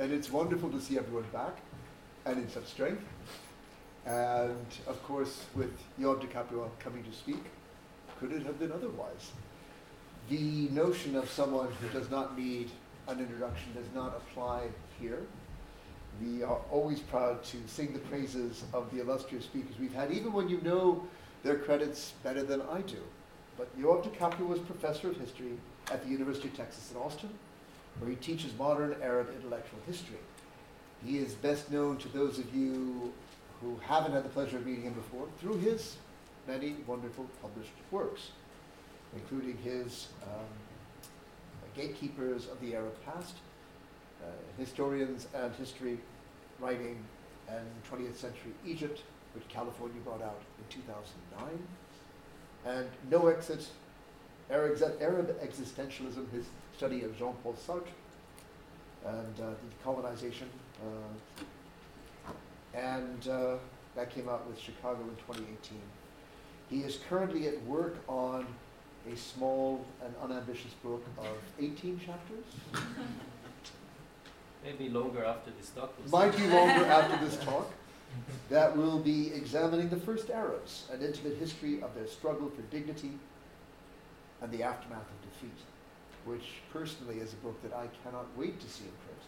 and it's wonderful to see everyone back and in such strength. And of course, with Yoav di Capua coming to speak, could it have been otherwise? The notion of someone who does not need an introduction does not apply here. We are always proud to sing the praises of the illustrious speakers we've had, even when you know their credits better than I do. But Yoav di Capua was professor of history at the University of Texas in Austin, where he teaches modern Arab intellectual history. He is best known to those of you who haven't had the pleasure of meeting him before through his many wonderful published works, including his um, Gatekeepers of the Arab Past, uh, Historians and History Writing and 20th Century Egypt, which California brought out in 2009, and No Exit, Arab Existentialism, his study of Jean-Paul Sartre, and uh, decolonization. Uh, and uh, that came out with Chicago in 2018. He is currently at work on a small and unambitious book of 18 chapters. Maybe longer after this talk. Might be longer after this talk. That will be examining the first Arabs, an intimate history of their struggle for dignity and the aftermath of defeat, which personally is a book that I cannot wait to see in print.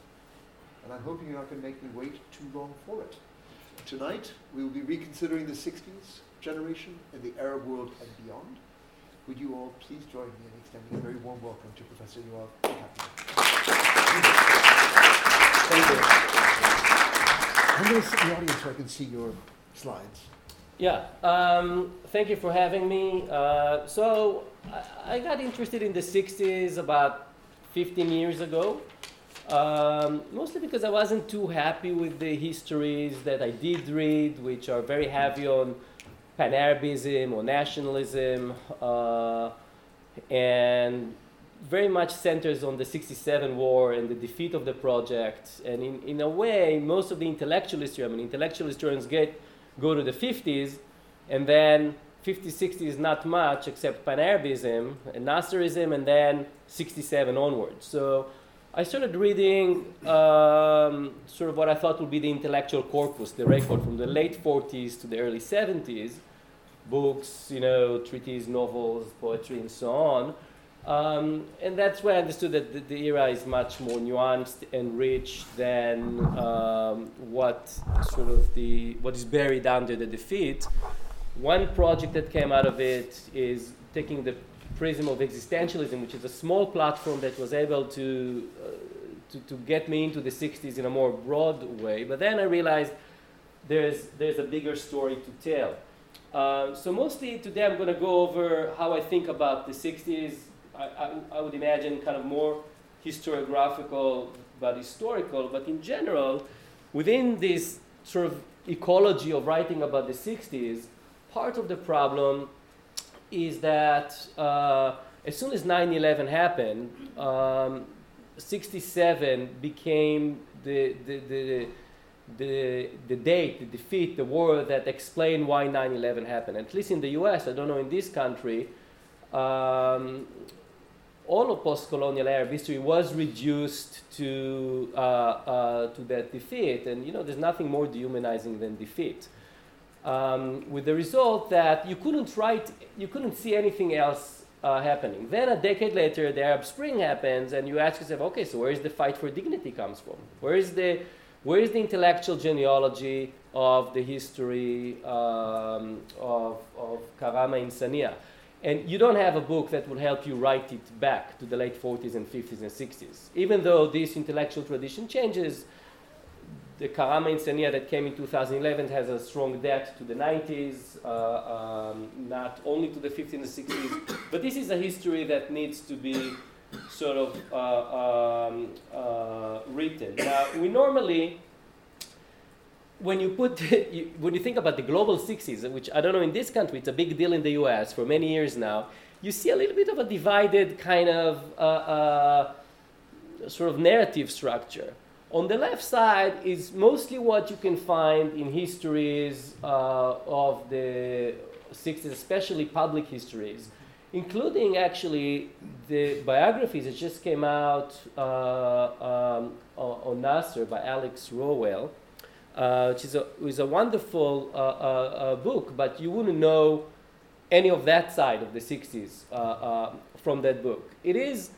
And I'm hoping you're not going to make me wait too long for it. Tonight, we will be reconsidering the 60s generation in the Arab world and beyond. Would you all please join me in extending a very warm welcome to Professor Yoav Thank you. I'm going to sit in the audience so I can see your slides. Yeah, um, thank you for having me. Uh, so, I, I, got interested in the 60s about 15 years ago, um, mostly because I wasn't too happy with the histories that I did read, which are very heavy on pan Arabism or nationalism, uh, and very much centers on the 67 war and the defeat of the project. And in, in a way, most of the intellectual history, I mean, intellectual historians get, go to the 50s, and then 50, 60 is not much except pan Arabism and Nasserism, and then 67 onwards. So I started reading um, sort of what I thought would be the intellectual corpus, the record from the late 40s to the early 70s, books, you know, treatises, novels, poetry, and so on. Um, and that's where I understood that the, the, era is much more nuanced and rich than um, what sort of the what is buried under the defeat. One project that came out of it is taking the prism of existentialism, which is a small platform that was able to, uh, to, to, get me into the 60s in a more broad way. But then I realized there's, there's a bigger story to tell. Uh, so mostly today I'm going to go over how I think about the 60s. I, I, I would imagine kind of more historiographical but historical. But in general, within this sort of ecology of writing about the 60s, part of the problem is that uh, as soon as 9 11 happened, um, 67 became the, the, the, the, the date, the defeat, the war that explained why 9 11 happened. At least in the US, I don't know in this country, um, all of post colonial Arab history was reduced to, uh, uh, to that defeat. And you know, there's nothing more dehumanizing than defeat um, with the result that you couldn't write, you couldn't see anything else uh, happening. Then a decade later, the Arab Spring happens, and you ask yourself, okay, so where is the fight for dignity comes from? Where is the, where is the intellectual genealogy of the history um, of, of Karama Insania? And you don't have a book that will help you write it back to the late 40s and 50s and 60s. Even though this intellectual tradition changes, the Karama Insania that came in 2011 has a strong debt to the 90s, uh, um, not only to the 50s and 60s, but this is a history that needs to be sort of uh, um, uh, written. Now, we normally, when you put, when you think about the global 60s, which I don't know in this country, it's a big deal in the US for many years now, you see a little bit of a divided kind of uh, uh, sort of narrative structure on the left side is mostly what you can find in histories uh, of the 60s, especially public histories. including actually the biographies that just came out uh, um, on Nasser by Alex Rowell, uh, which is a, is a wonderful uh, uh, uh, book, but you wouldn't know any of that side of the 60s from that book. It is,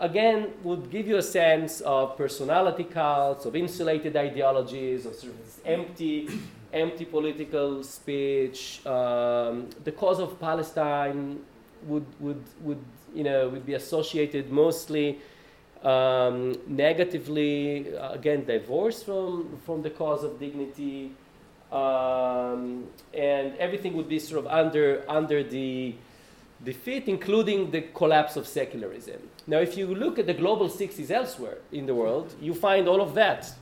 again, would give you a sense of personality cults, of insulated ideologies, of sort of this empty empty political speech. Um, the cause of Palestine would, would, would, you know, would be associated mostly um, negatively, uh, again, divorced from, from the cause of dignity. Um, and everything would be sort of under, under the defeat, including the collapse of secularism. Now, if you look at the global 60s elsewhere in the world, you find all of that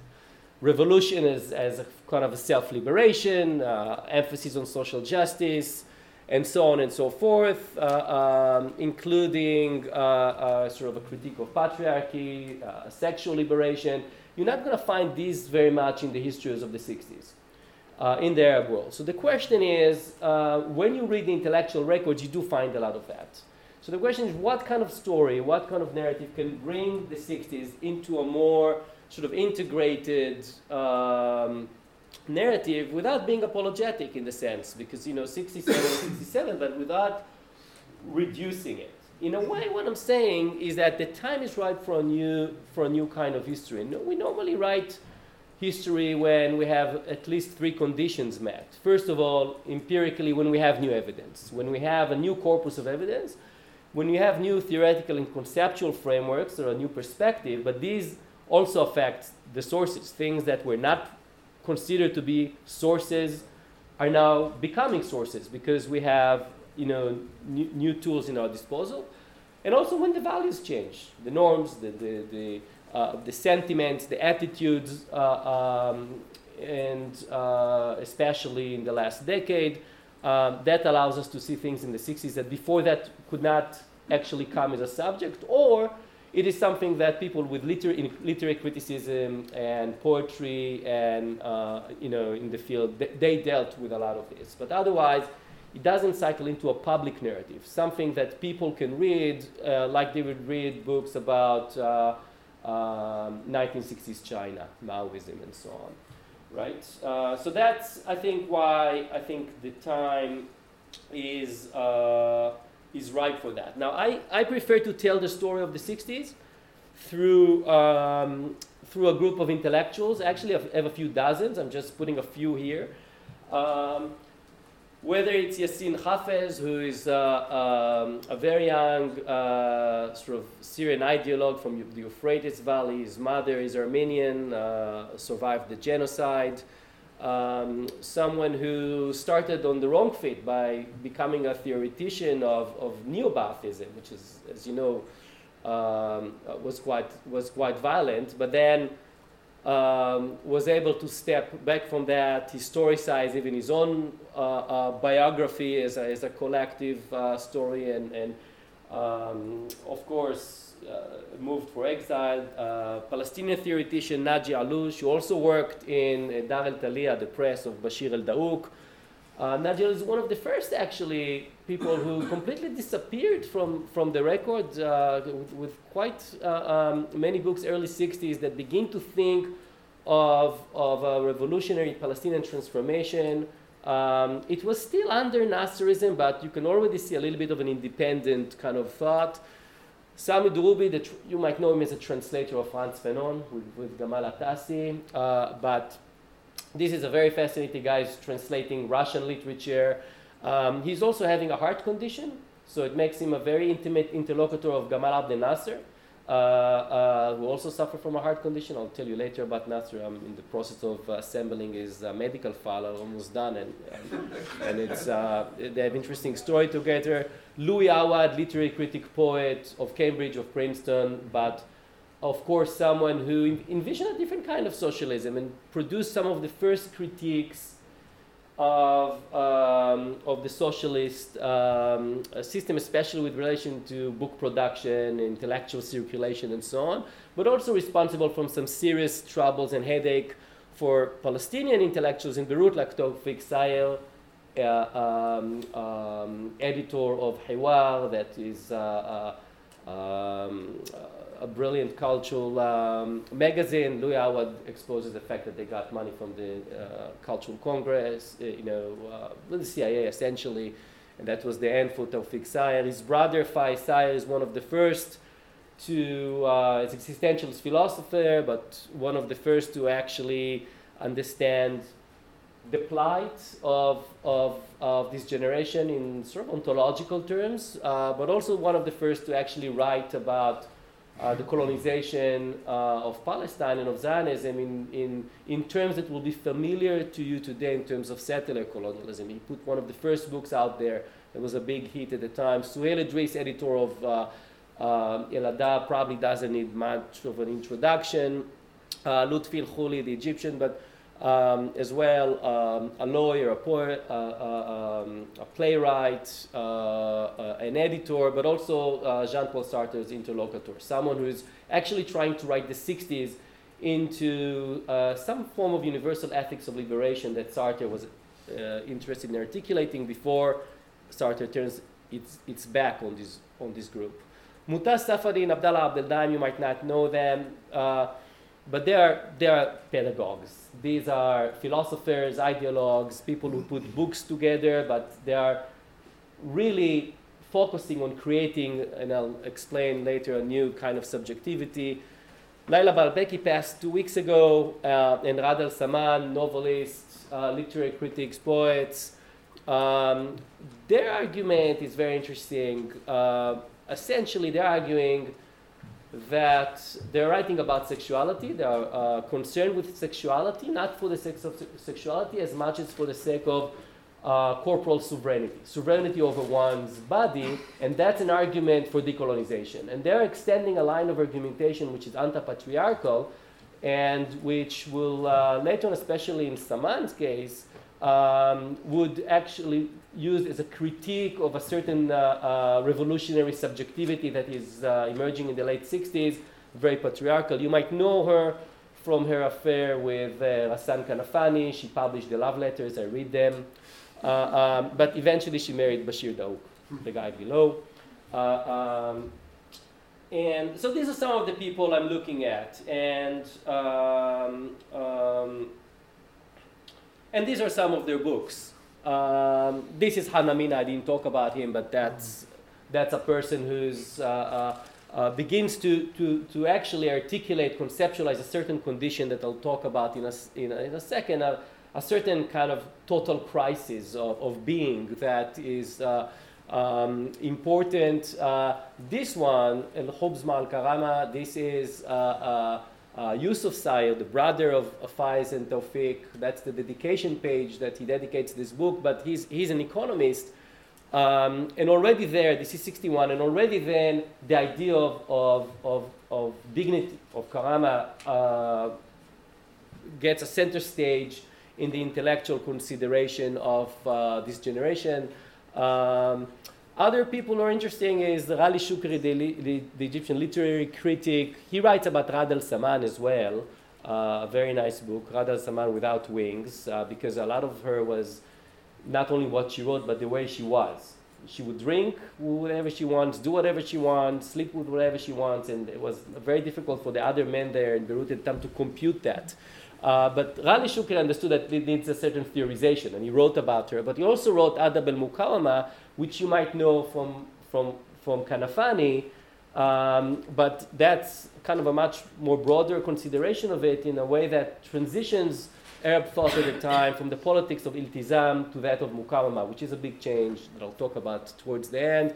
revolution as, as a kind of a self liberation, uh, emphasis on social justice, and so on and so forth, uh, um, including uh, uh sort of a critique of patriarchy, uh, sexual liberation. You're not going to find these very much in the histories of the 60s. Uh, in the Arab world. So the question is, when you read the intellectual records, you do find a lot of that. So the question is, what kind of story, what kind of narrative can bring the 60s into a more sort of integrated um, narrative without being apologetic in the sense, because, you know, 67 67, but without reducing it. In a way, what I'm saying is that the time is right for a new, for a new kind of history. We normally write history when we have at least three conditions met. First of all, empirically, when we have new evidence, when we have a new corpus of evidence, when you have new theoretical and conceptual frameworks or a new perspective, but these also affect the sources. Things that were not considered to be sources are now becoming sources because we have you know new, new tools in our disposal. And also when the values change, the norms, the, the, the, uh, the sentiments, the attitudes, uh, um, and uh, especially in the last decade, uh, that allows us to see things in the 60s that before that could not actually come as a subject, or it is something that people with liter- literary criticism and poetry and uh, you know in the field they, they dealt with a lot of this. But otherwise it doesn't cycle into a public narrative. Something that people can read uh, like they would read books about uh, um, 1960s china maoism and so on right? Uh, so that's i think why i think the time is uh, is ripe for that. Now, I, I prefer to tell the story of the 60s through, um, through a group of intellectuals. Actually, I have a few dozens. I'm just putting a few here. Um, whether it's Yassin Hafez, who is uh, um, a very young uh, sort of Syrian ideologue from the Euphrates Valley. His mother is Armenian, uh, survived the genocide um, someone who started on the wrong foot by becoming a theoretician of, of neo-Baathism, which is, as you know, um, was quite was quite violent, but then um, was able to step back from that, historicize even his own uh, uh, biography as a, as a collective uh, story, and, and um, of course moved for exile. Uh, Palestinian theoretician Naji Alloush, who also worked in Dar el Taliya, the press of Bashir el Daouk. Uh, is one of the first, actually, people who completely disappeared from, from the record uh, with, with, quite uh, um, many books, early 60s, that begin to think of, of a revolutionary Palestinian transformation. Um, it was still under Nasserism, but you can already see a little bit of an independent kind of thought. Sami Drubi, tr- you might know him as a translator of Frantz Fanon with, with Gamal Atassi, uh, but this is a very fascinating guy. He's translating Russian literature. Um, he's also having a heart condition, so it makes him a very intimate interlocutor of Gamal Abdel Nasser. Uh, uh, who also suffer from a heart condition. I'll tell you later about Nasser. I'm in the process of assembling his uh, medical file. I'm almost done, and, and, and it's, uh, they have interesting story together. Louis Awad, literary critic, poet of Cambridge, of Princeton, but of course someone who envisioned a different kind of socialism and produced some of the first critiques of, um, of the socialist um, system, especially with relation to book production, intellectual circulation, and so on, but also responsible from some serious troubles and headache for Palestinian intellectuals in Beirut, like Tawfiq Sayegh uh, um, um, editor of Hiwar, that is uh, uh, um, a brilliant cultural um, magazine. Louis Awad exposes the fact that they got money from the uh, Cultural Congress, uh, you know, uh, the CIA essentially, and that was the end for Tawfiq Sayegh. His brother Faiz Sayegh is one of the first to, uh, as existentialist philosopher, but one of the first to actually understand the plight of, of, of this generation in sort of ontological terms, uh, but also one of the first to actually write about uh, the colonization uh, of Palestine and of Zionism in, in, in terms that will be familiar to you today in terms of settler colonialism. He put one of the first books out there that was a big hit at the time. Suhail Idris, editor of uh, uh, probably doesn't need much of an introduction. Uh, Lutfi Khuli, the Egyptian, but um, as well um, a lawyer, a poet, uh, uh, um, a playwright, uh, uh an editor, but also uh, Jean-Paul Sartre's interlocutor, someone who is actually trying to write the 60s into uh, some form of universal ethics of liberation that Sartre was interested in articulating before Sartre turns its, its back on this, on this group. Mutaz Safadi and Abdallah Abdeldaim, you might not know them but they are, they are pedagogues. These are philosophers, ideologues, people who put books together, but they are really focusing on creating, and I'll explain later, a new kind of subjectivity. Laila Baalbeki passed two weeks ago, uh, and Ghada Al Samman, novelists, uh, literary critics, poets. Um, their argument is very interesting. Uh, essentially, they're arguing that they're writing about sexuality. They are uh, concerned with sexuality, not for the sake of sexuality as much as for the sake of uh, corporal sovereignty, sovereignty over one's body, and that's an argument for decolonization. And they're extending a line of argumentation which is anti-patriarchal, and which will uh, later on, especially in Samman's case, um, would actually used as a critique of a certain uh, uh, revolutionary subjectivity that is uh, emerging in the late 60s, very patriarchal. You might know her from her affair with Ghassan Kanafani. She published the love letters, I read them. Um, but eventually she married Bashir Daouk, the guy below. Um, and so these are some of the people I'm looking at. And, um, um and these are some of their books. Um, this is Hanna Mina. I didn't talk about him, but that's that's a person who's uh, uh, uh, begins to, to, to actually articulate, conceptualize a certain condition that I'll talk about in a, in a, in a second, a, a, certain kind of total crisis of, of being that is uh, um, important. Uh, this one, El Khubz Mal Karama, this is uh, Yusuf Sayegh, the brother of, of Faiz and Tawfiq, that's the dedication page that he dedicates this book, but he's, he's an economist. Um, and already there, this is 61, and already then the idea of, of, of, of dignity, of karama, uh, gets a center stage in the intellectual consideration of uh, this generation. Um, other people who are interesting is Ghali Shukri, the, the, the, Egyptian literary critic. He writes about Ghada al Samman as well, uh, a very nice book, Ghada al Samman Without Wings, uh, because a lot of her was not only what she wrote, but the way she was. She would drink whatever she wants, do whatever she wants, sleep with whatever she wants, and it was very difficult for the other men there in Beirut at the time to compute that. Uh, but Ghali Shukri understood that it needs a certain theorization, and he wrote about her. But he also wrote Adab al Mukawama, which you might know from, from, from Kanafani, um, but that's kind of a much more broader consideration of it in a way that transitions Arab thought at the time from the politics of iltizam to that of mukawama, which is a big change that I'll talk about towards the end.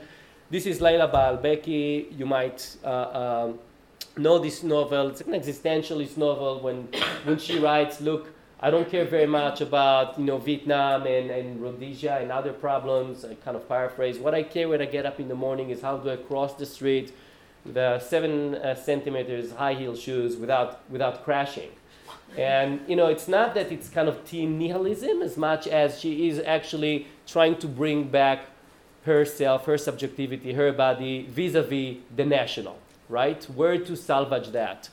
This is Laila Baalbeki. You might uh, um, know this novel. It's an existentialist novel when, when she writes, look, I don't care very much about you know Vietnam and, and Rhodesia and other problems. I kind of paraphrase. What I care when I get up in the morning is how do I cross the street the seven uh, centimeters high heel shoes without without crashing. And you know, it's not that it's kind of team nihilism as much as she is actually trying to bring back herself, her subjectivity, her body vis-a-vis the national, right? Where to salvage that?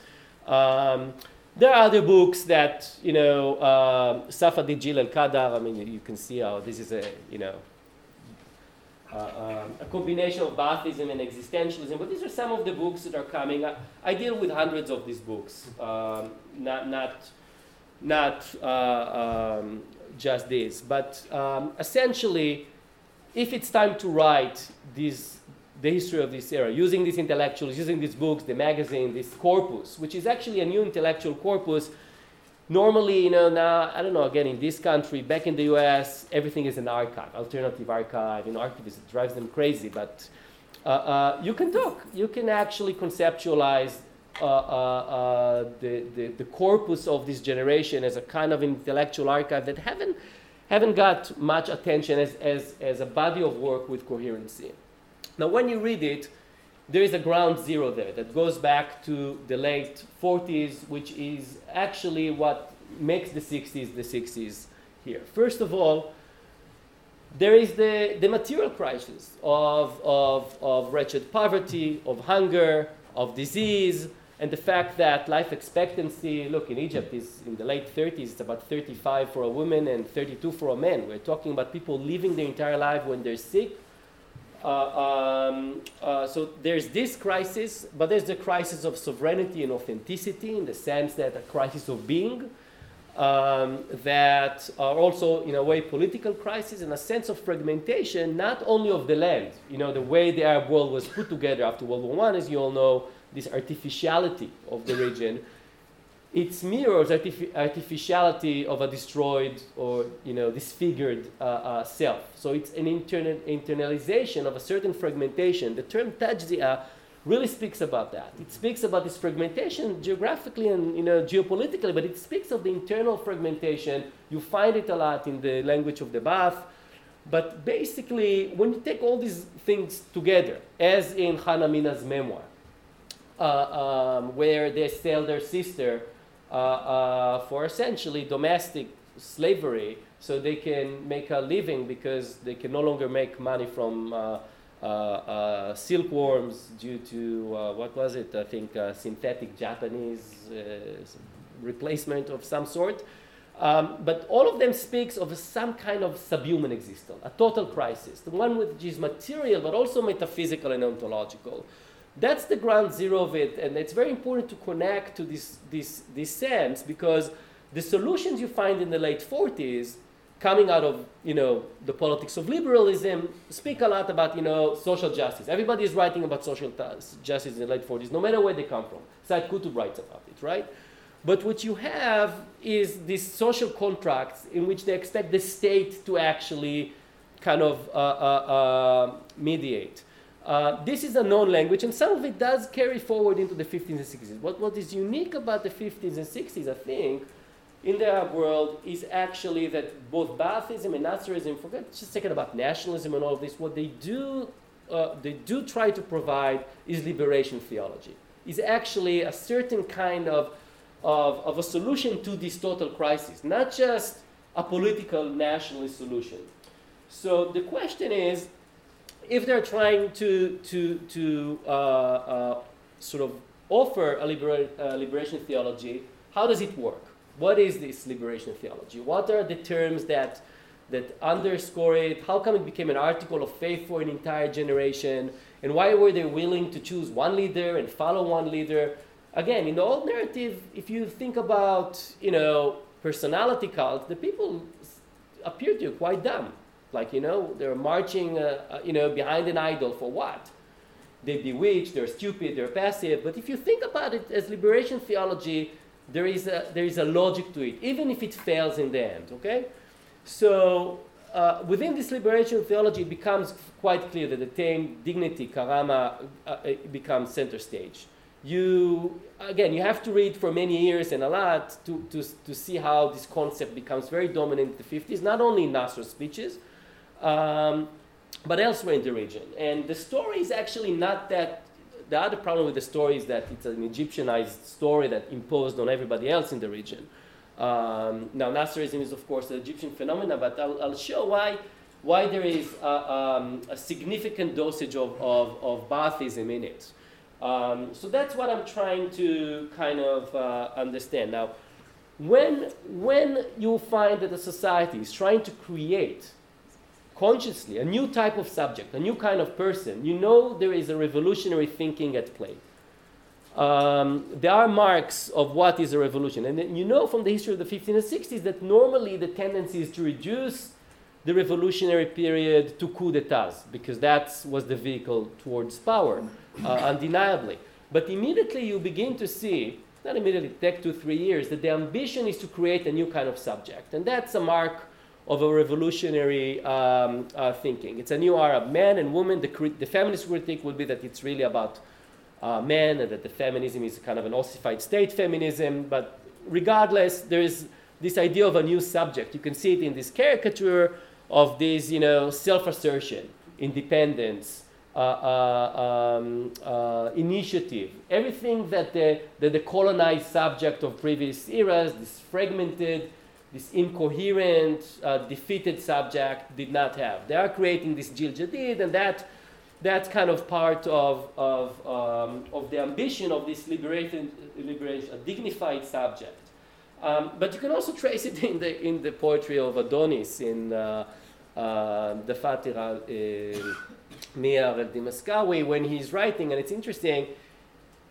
Um, there are other books that, you know, uh, Safadi Jil al Qadar, I mean, you can see how this is a, you know, uh, um, a combination of Baathism and existentialism, but these are some of the books that are coming. I, I deal with hundreds of these books, um, not, not, not uh, um, just this. But um, essentially, if it's time to write this, the history of this era, using these intellectuals, using these books, the magazine, this corpus, which is actually a new intellectual corpus normally, you know, now, I don't know, again, in this country, back in the US, everything is an archive, alternative archive. You know, archivists, it drives them crazy, but uh, uh, you can talk. You can actually conceptualize uh, uh, uh, the, the, the, corpus of this generation as a kind of intellectual archive that haven't, haven't got much attention as, as, as a body of work with coherency. Now, when you read it, there is a ground zero there that goes back to the late 40s, which is actually what makes the 60s the 60s here. First of all, there is the, the material crisis of, of, of wretched poverty, of hunger, of disease, and the fact that life expectancy, look, in Egypt is in the late 30s, it's about 35 for a woman and 32 for a man. We're talking about people living their entire life when they're sick uh, um, uh, so there's this crisis, but there's the crisis of sovereignty and authenticity in the sense that a crisis of being um, that are also in a way political crisis and a sense of fragmentation, not only of the land, you know, the way the Arab world was put together after World War I, as you all know, this artificiality of the region, it mirrors artific- artificiality of a destroyed or you know disfigured uh, uh, self. So it's an interna- internalization of a certain fragmentation. The term tajzi'ah really speaks about that. It speaks about this fragmentation geographically and you know geopolitically, but it speaks of the internal fragmentation. You find it a lot in the language of the Ba'ath. But basically, when you take all these things together, as in Hanna Mina's memoir, uh, um, where they sell their sister uh, uh, for essentially domestic slavery so they can make a living because they can no longer make money from uh, uh, uh, silkworms due to uh, what was it? I think synthetic Japanese replacement of some sort. Um, but all of them speaks of some kind of subhuman existence, a total crisis, the one which is material but also metaphysical and ontological. That's the ground zero of it, and it's very important to connect to this, this, sense because the solutions you find in the late 40s coming out of you know the politics of liberalism speak a lot about you know social justice. Everybody is writing about social justice in the late 40s, no matter where they come from. Said Qutb writes about it, right? But what you have is these social contracts in which they expect the state to actually kind of uh, uh, uh, mediate. Uh, this is a known language, and some of it does carry forward into the 50s and 60s. What, what is unique about the 50s and 60s, I think, in the Arab world is actually that both Baathism and Nasserism, forget just second about nationalism and all of this, what they do, uh, they do try to provide is liberation theology. Is actually a certain kind of, of, of a solution to this total crisis, not just a political nationalist solution. So the question is, if they're trying to, to, to uh, uh, sort of offer a libera- uh, liberation theology, how does it work? What is this liberation theology? What are the terms that, that underscore it? How come it became an article of faith for an entire generation? And why were they willing to choose one leader and follow one leader? Again, in the old narrative, if you think about, you know, personality cult, the people appear to you quite dumb like, you know, they're marching, uh, uh, you know, behind an idol for what? They're bewitched, they're stupid, they're passive. But if you think about it as liberation theology, there is a, there is a logic to it, even if it fails in the end, okay? So uh, within this liberation theology, it becomes quite clear that the theme, dignity, karama, uh, becomes center stage. You, again, you have to read for many years and a lot to, to, to see how this concept becomes very dominant in the 50s, not only in Nasser's speeches, um, but elsewhere in the region. And the story is actually not that. The other problem with the story is that it's an Egyptianized story that imposed on everybody else in the region. Um, now, Nasserism is, of course, an Egyptian phenomenon, but I'll, I'll show why, why there is a, um, a significant dosage of, of, of Baathism in it. Um, so that's what I'm trying to kind of uh, understand. Now, when, when you find that a society is trying to create consciously a new type of subject, a new kind of person, you know there is a revolutionary thinking at play. Um, there are marks of what is a revolution. And you know from the history of the 15 and 60s that normally the tendency is to reduce the revolutionary period to coup d'etats, because that was the vehicle towards power, uh, undeniably. But immediately you begin to see, not immediately, take two, three years, that the ambition is to create a new kind of subject. And that's a mark of a revolutionary um, uh, thinking. It's a new Arab man and woman. The, the feminist critique would be that it's really about uh, men and that the feminism is kind of an ossified state feminism. But regardless, there is this idea of a new subject. You can see it in this caricature of this, you know, self-assertion, independence, uh, uh, um, uh, initiative, everything that the, that the colonized subject of previous eras, this fragmented, this incoherent, uh, defeated subject did not have. They are creating this Jil Jadid, and that, that's kind of part of, of, um, of the ambition of this liberation, liberation a dignified subject. Um, but you can also trace it in the, in the poetry of Adonis, in uh, uh, the Fatir al uh, Miyar al Dimaskawi, when he's writing, and it's interesting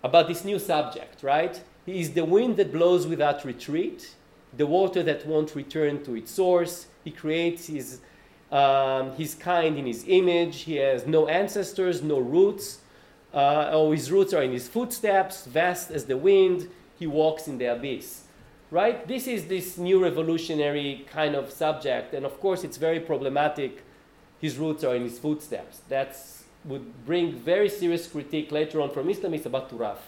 about this new subject, right? He is the wind that blows without retreat the water that won't return to its source. He creates his, um, his kind in his image. He has no ancestors, no roots. Uh, oh, his roots are in his footsteps, vast as the wind. He walks in the abyss. Right? This is this new revolutionary kind of subject, and of course, it's very problematic. His roots are in his footsteps. That would bring very serious critique later on from Islamists about turath,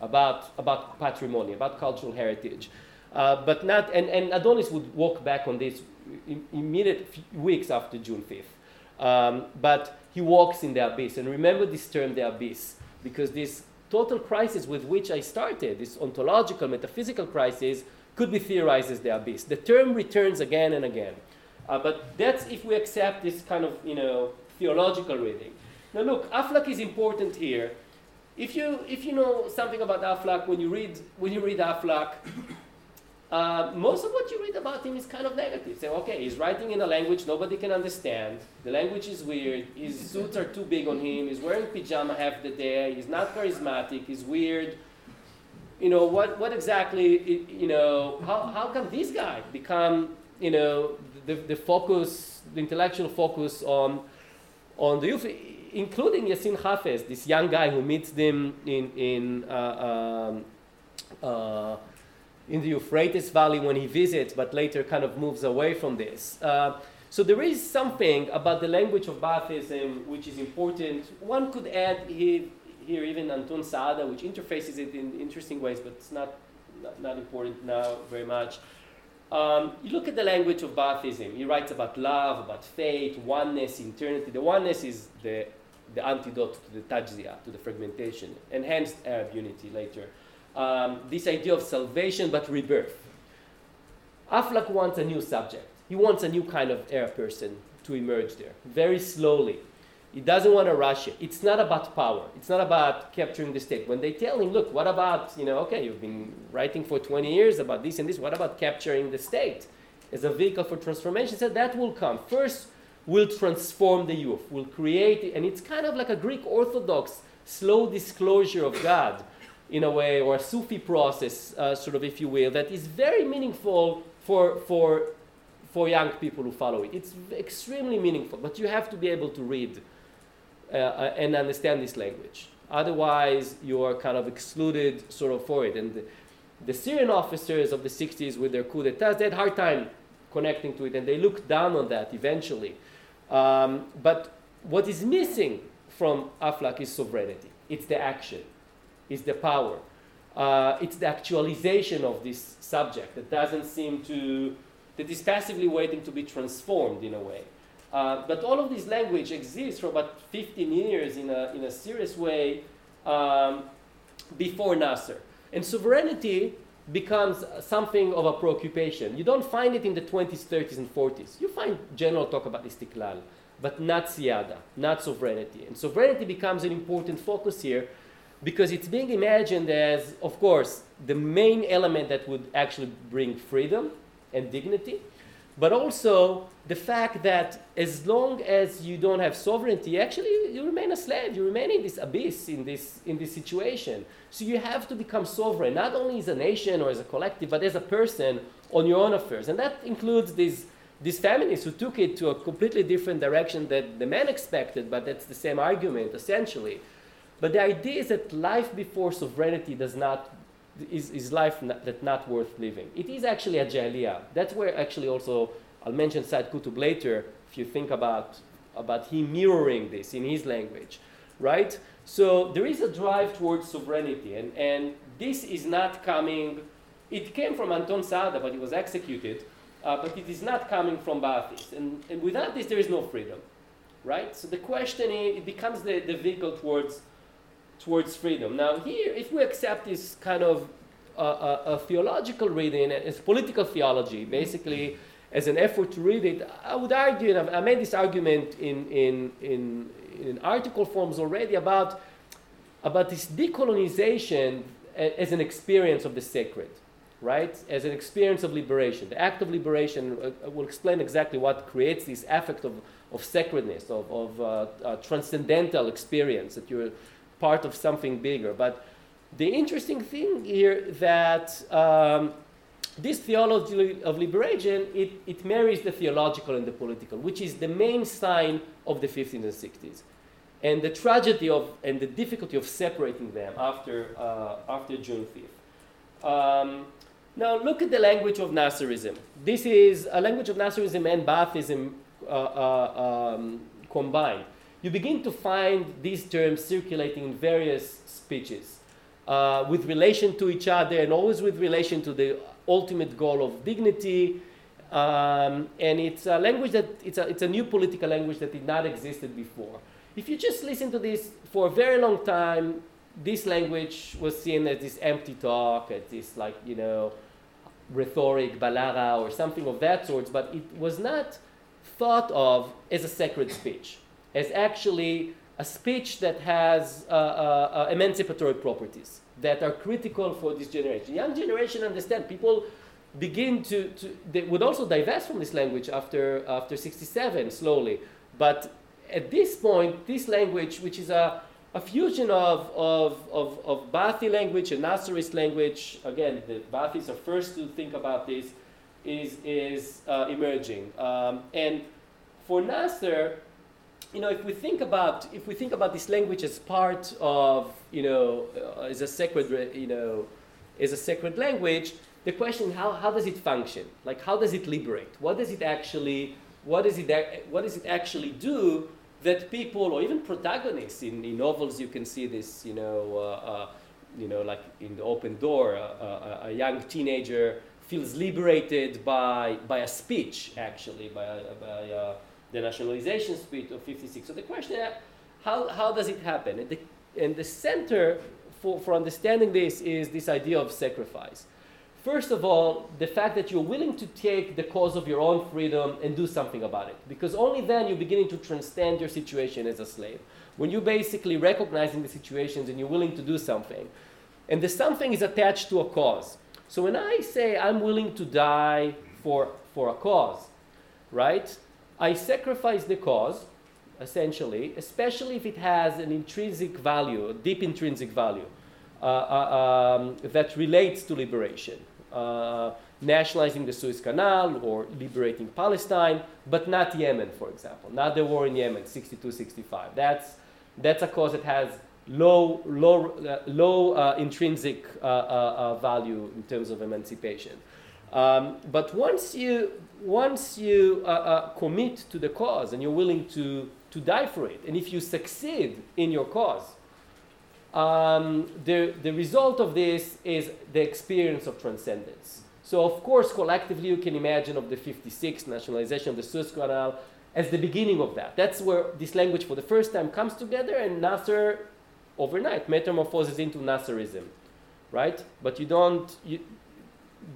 about, about patrimony, about cultural heritage. Uh, but not, and, and Adonis would walk back on this in immediate weeks after June 5th. Um, but he walks in the abyss. And remember this term, the abyss, because this total crisis with which I started, this ontological, metaphysical crisis, could be theorized as the abyss. The term returns again and again. Uh, but that's if we accept this kind of, you know, theological reading. Now look, Aflak is important here. If you, if you know something about Aflak, when you read, when you read Aflak, uh, most of what you read about him is kind of negative. Say, okay, he's writing in a language nobody can understand. The language is weird. His suits are too big on him. He's wearing pajama half the day. He's not charismatic. He's weird. You know, what, what exactly, you know, how, how can this guy become, you know, the, the focus, the intellectual focus on, on the youth, including Yassin Hafez, this young guy who meets them in, in uh, um, uh, in the Euphrates Valley when he visits, but later kind of moves away from this. Uh, so there is something about the language of Baathism which is important. One could add here, here even Anton Saada, which interfaces it in interesting ways, but it's not, not, not important now very much. Um, you look at the language of Baathism. He writes about love, about fate, oneness, eternity. The oneness is the, the antidote to the tajziyah, to the fragmentation, enhanced Arab unity later um, this idea of salvation but rebirth. Aflak wants a new subject. He wants a new kind of air person to emerge there, very slowly. He doesn't want to rush it. It's not about power. It's not about capturing the state. When they tell him, look, what about, you know, okay, you've been writing for 20 years about this and this, what about capturing the state as a vehicle for transformation? He said, that will come. First, we'll transform the youth. We'll create, and it's kind of like a Greek Orthodox slow disclosure of God in a way, or a Sufi process, uh, sort of, if you will, that is very meaningful for, for, for young people who follow it. It's extremely meaningful, but you have to be able to read uh, uh, and understand this language. Otherwise, you are kind of excluded sort of for it. And the, the Syrian officers of the 60s with their coup d'etat, they had hard time connecting to it, and they looked down on that eventually. Um, but what is missing from Aflak is sovereignty. It's the action is the power. Uh, it's the actualization of this subject that doesn't seem to, that is passively waiting to be transformed in a way. Uh, but all of this language exists for about 15 years in a, in a serious way um, before Nasser. And sovereignty becomes something of a preoccupation. You don't find it in the 20s, 30s, and 40s. You find general talk about istiklal, but not siyada, not sovereignty. And sovereignty becomes an important focus here because it's being imagined as, of course, the main element that would actually bring freedom and dignity, but also the fact that as long as you don't have sovereignty, actually you remain a slave. You remain in this abyss, in this, in this situation. So you have to become sovereign, not only as a nation or as a collective, but as a person on your own affairs. And that includes these, these feminists who took it to a completely different direction that the men expected, but that's the same argument, essentially. But the idea is that life before sovereignty does not is, is life not, that not worth living. It is actually a jahiliya. That's where actually also I'll mention Said Qutb later if you think about about him mirroring this in his language, right? So there is a drive towards sovereignty, and, and this is not coming. It came from Anton Saada, but he was executed. Uh, but it is not coming from Ba'athists. And, and without this, there is no freedom, right? So the question is, it becomes the, the vehicle towards towards freedom. Now, here, if we accept this kind of uh, a, uh, a, theological reading as political theology, basically as an effort to read it, I would argue, and I made this argument in, in, in, in article forms already about, about this decolonization as an experience of the sacred, right? As an experience of liberation. The act of liberation uh, will explain exactly what creates this affect of, of sacredness, of, of uh, uh, transcendental experience that you're part of something bigger. But the interesting thing here that um, this theology of liberation, it, it marries the theological and the political, which is the main sign of the 15th and 60s. And the tragedy of and the difficulty of separating them after, uh, after June 5th. Um, now look at the language of Nasserism. This is a language of Nasserism and Baathism uh, uh, um, combined you begin to find these terms circulating in various speeches uh, with relation to each other and always with relation to the ultimate goal of dignity. Um, and it's a language that it's a, it's a new political language that did not existed before. If you just listen to this for a very long time, this language was seen as this empty talk, as this like you know rhetoric, balagha, or something of that sort, but it was not thought of as a sacred speech as actually a speech that has uh, uh, uh, emancipatory properties that are critical for this generation. Young generation understand people begin to, to they would also divest from this language after after 67 slowly but at this point this language which is a, a fusion of, of, of, of Baathi language and Nasserist language again the Baathis are first to think about this is, is uh, emerging um, and for Nasser you know, if we think about if we think about this language as part of you know uh, as a sacred you know as a sacred language, the question how how does it function? Like how does it liberate? What does it actually what does it what does it actually do that people or even protagonists in, in novels you can see this you know uh, uh, you know like in the open door uh, uh, a young teenager feels liberated by by a speech actually by by the nationalization speech of 56. So the question is, how, how does it happen? And the, and the center for, for understanding this is this idea of sacrifice. First of all, the fact that you're willing to take the cause of your own freedom and do something about it. Because only then you're beginning to transcend your situation as a slave. When you're basically recognizing the situations and you're willing to do something. And the something is attached to a cause. So when I say I'm willing to die for, for a cause, right? I sacrifice the cause, essentially, especially if it has an intrinsic value, a deep intrinsic value uh, uh, um, that relates to liberation. Uh, nationalizing the Suez Canal or liberating Palestine, but not Yemen, for example, not the war in Yemen, 62 65. That's, that's a cause that has low, low, uh, low uh, intrinsic uh, value in terms of emancipation. Um, but once you once you uh, uh, commit to the cause and you're willing to to die for it, and if you succeed in your cause, um, the the result of this is the experience of transcendence. So of course, collectively, you can imagine of the 56 nationalization of the Suez Canal as the beginning of that. That's where this language for the first time comes together, and Nasser overnight metamorphoses into Nasserism, right? But you don't. You,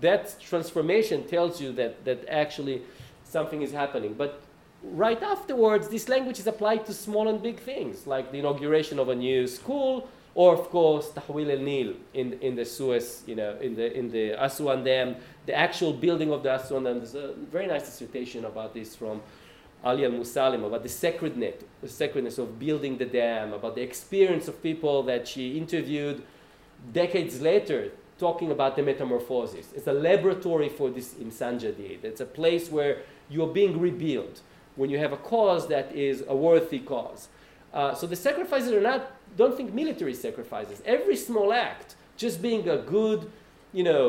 that transformation tells you that, that actually something is happening. But right afterwards, this language is applied to small and big things, like the inauguration of a new school Or of course, Tahwil el Nil in, in the Suez, you know, in the, in the Aswan Dam, the actual building of the Aswan Dam. There's a very nice dissertation about this from Alia Mossallam, about the sacredness, the sacredness of building the dam, about the experience of people that she interviewed decades later talking about the metamorphosis. It's a laboratory for this insan jadid. It's a place where you're being rebuilt when you have a cause that is a worthy cause. Uh, so the sacrifices are not, don't think military sacrifices. Every small act, just being a good, you know,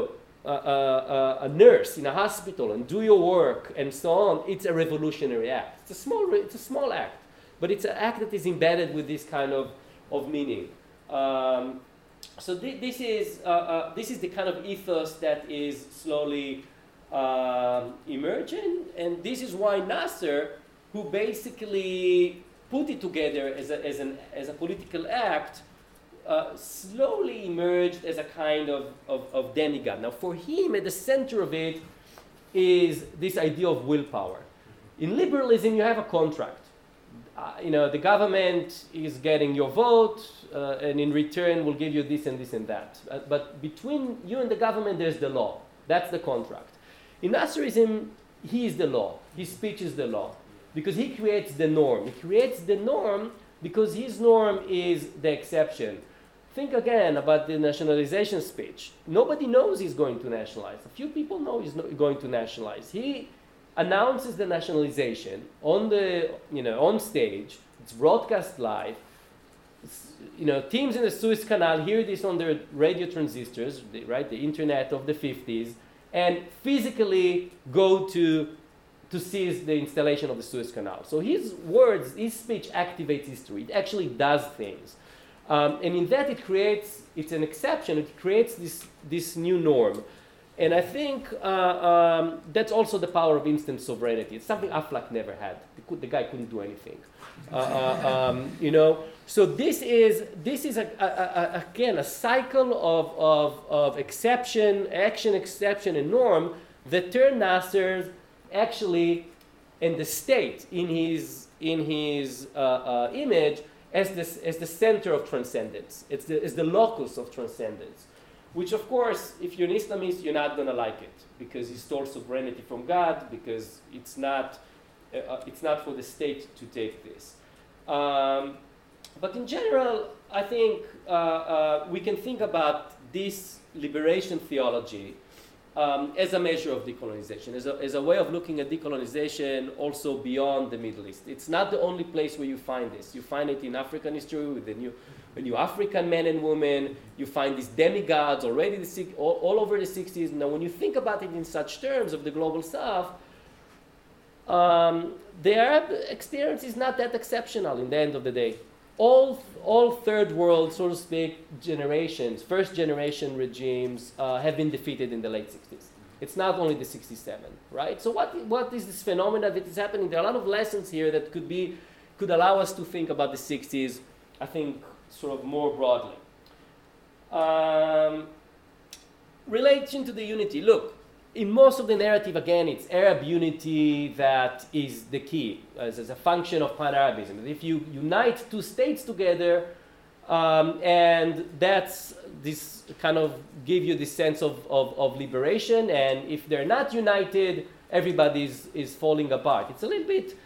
a nurse in a hospital and do your work and so on, it's a revolutionary act. It's a small, it's a small act, but it's an act that is embedded with this kind of, of meaning. Um, so th- this is uh, uh, this is the kind of ethos that is slowly um, emerging, and this is why Nasser, who basically put it together as a, as an, as a political act, uh, slowly emerged as a kind of, of, of demigod. Now, for him, at the center of it is this idea of willpower. In liberalism, you have a contract. Uh, you know, the government is getting your vote, uh, and in return will give you this and this and that. Uh, but between you and the government, there's the law. That's the contract. In Nasserism, he is the law. His speech is the law. Because he creates the norm. He creates the norm because his norm is the exception. Think again about the nationalization speech. Nobody knows he's going to nationalize. A few people know he's going to nationalize. He announces the nationalization on the you know on stage. It's broadcast live. It's, you know, teams in the Suez Canal hear this on their radio transistors, right? The internet of the 50s and physically go to, to seize the installation of the Suez Canal. So his words, his speech activates history. It actually does things. Um, and in that, it creates, it's an exception, it creates this, this new norm. And I think uh, um, that's also the power of instant sovereignty. It's something Aflaq never had. The, guy couldn't do anything. Uh, uh, um, you know, so this is this is a, a, a, again a cycle of, of, of exception, action, exception, and norm that turn Nasser actually in the state in his in his uh, uh, image as this as the center of transcendence. It's the, it's the locus of transcendence, which of course, if you're an Islamist, you're not gonna like it because he stole sovereignty from God because it's not uh, uh it's not for the state to take this. Um, but in general, I think uh, uh, we can think about this liberation theology um, as a measure of decolonization, as a, as a way of looking at decolonization also beyond the Middle East. It's not the only place where you find this. You find it in African history with the new, the new African men and women. You find these demigods already the, all, all over the 60s. Now, when you think about it in such terms of the global south, um, the Arab experience is not that exceptional in the end of the day all, all third world, so to speak, generations, first generation regimes uh, have been defeated in the late 60s. It's not only the 67, right? So what, what is this phenomena that is happening? There are a lot of lessons here that could be, could allow us to think about the 60s, I think, sort of more broadly. Um, to the unity. Look, in most of the narrative, again, it's Arab unity that is the key as, as a function of pan Arabism. If you unite two states together, um, and that's this kind of give you this sense of, of, of, liberation, and if they're not united, everybody is, is falling apart. It's a little bit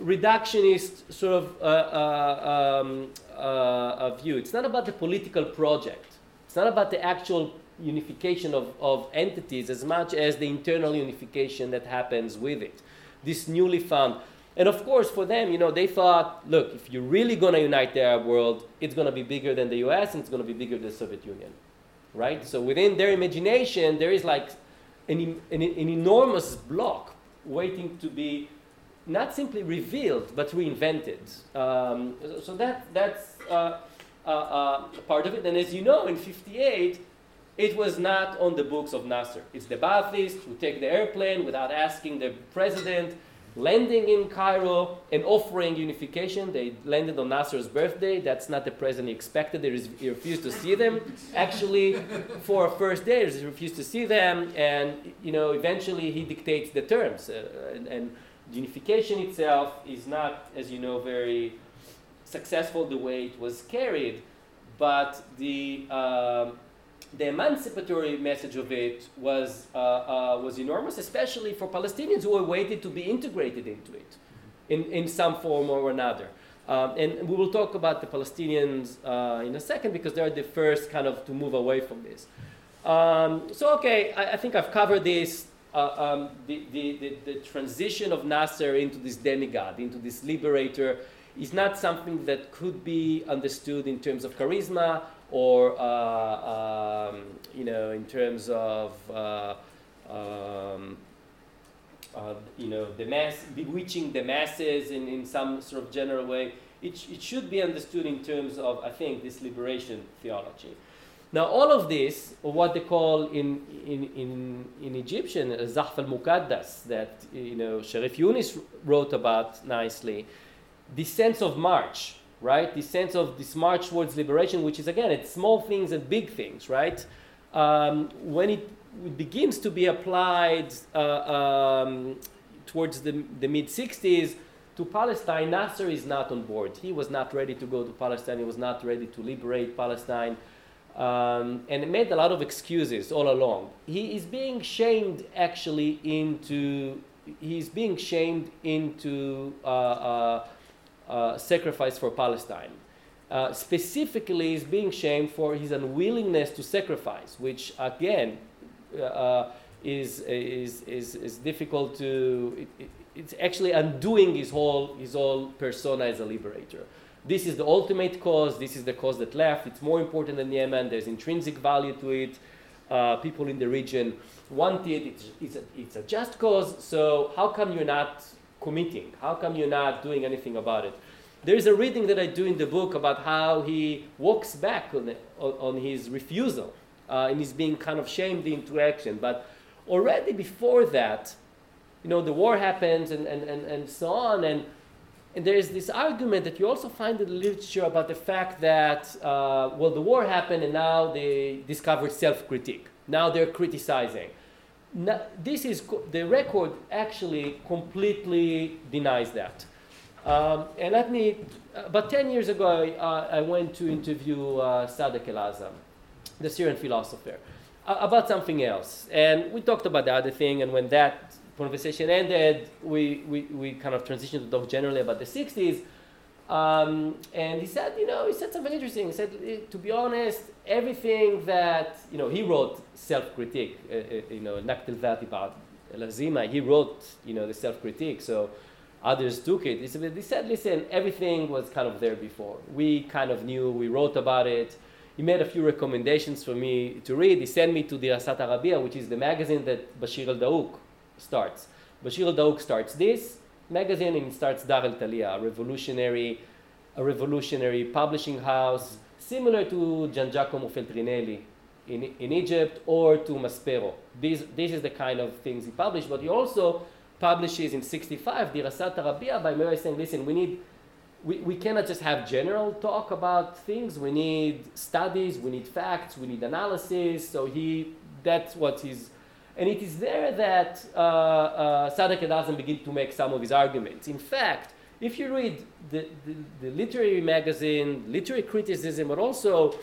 reductionist sort of uh, uh, um, uh, view. It's not about the political project. It's not about the actual unification of, of entities as much as the internal unification that happens with it. This newly found. And of course, for them, you know, they thought, look, if you're really going to unite the Arab world, it's going to be bigger than the US and it's going to be bigger than the Soviet Union. Right? So within their imagination, there is like an, an, an enormous block waiting to be not simply revealed, but reinvented. Um, so that, that's uh, uh, uh, part of it. And as you know, in 58, it was not on the books of Nasser. It's the Baathists who take the airplane without asking the president, landing in Cairo and offering unification. They landed on Nasser's birthday. That's not the president expected. He refused to see them. Actually, for a first day, he refused to see them, and you know, eventually he dictates the terms. Uh, and, and unification itself is not, as you know, very successful the way it was carried but the um, the emancipatory message of it was, uh, uh, was enormous, especially for Palestinians who waiting to be integrated into it in, in some form or another. Um, and we will talk about the Palestinians uh, in a second because they're the first kind of to move away from this. Um, so, okay, I, I, think I've covered this. Uh, um, the, the, the, the, transition of Nasser into this demigod, into this liberator, is not something that could be understood in terms of charisma or uh, um, you know in terms of uh, um, uh, you know the mass bewitching the masses in, in some sort of general way. It, it should be understood in terms of i think this liberation theology now all of this what they call in, in, in, in egyptian zahf al-mukaddas that you know sharif Yunis wrote about nicely the sense of march right? The sense of this march towards liberation, which is again, it's small things and big things, right? Um, when it, begins to be applied uh, um, towards the, the mid 60s to Palestine, Nasser is not on board. He was not ready to go to Palestine, he was not ready to liberate Palestine. Um, and made a lot of excuses all along. He is being shamed actually into, he's being shamed into uh, uh, uh, sacrifice for Palestine. Uh, specifically, is being shamed for his unwillingness to sacrifice, which again uh, uh, is, is, is, is difficult to. It, it, it's actually undoing his whole, his whole persona as a liberator. This is the ultimate cause. This is the cause that left. It's more important than Yemen. There's intrinsic value to it. Uh, people in the region want it. It's, it's, a, it's a just cause. So how come you're not committing? How come you're not doing anything about it? There's a reading that I do in the book about how he walks back on, the, on, his refusal uh, and he's being kind of shamed into action. But already before that, you know, the war happens and, and, and, and so on. And, and there is this argument that you also find in the literature about the fact that, uh, well, the war happened and now they discovered self critique. Now they're criticizing this is the record actually completely denies that. Um, and let me, about 10 years ago, I, uh, I went to interview uh, Sadek El-Azam, the Syrian philosopher, uh, about something else. And we talked about the other thing, and when that conversation ended, we, we, we kind of transitioned to talk generally about the 60s. Um, and he said, you know, he said something interesting. He said, eh, to be honest, everything that, you know, he wrote self-critique, uh, uh, you know, Naqt al about Lazima, he wrote, you know, the self-critique, so others took it. He said, listen, everything was kind of there before. We kind of knew, we wrote about it. He made a few recommendations for me to read. He sent me to Dirasat Arabia, which is the magazine that Bashir al-Daouk starts. Bashir al-Daouk starts this, magazine and starts Dar al-Talia, a revolutionary, a revolutionary publishing house similar to Gian Giacomo Feltrinelli in, in Egypt or to Maspero. These, this is the kind of things he published, but he also publishes in 65 Dirasat Arabia by Mary saying, listen, we need we, we cannot just have general talk about things. We need studies, we need facts, we need analysis. So he that's what he's and it is there that uh, uh, doesn't begin to make some of his arguments. In fact, if you read the, the, the, literary magazine, literary criticism, but also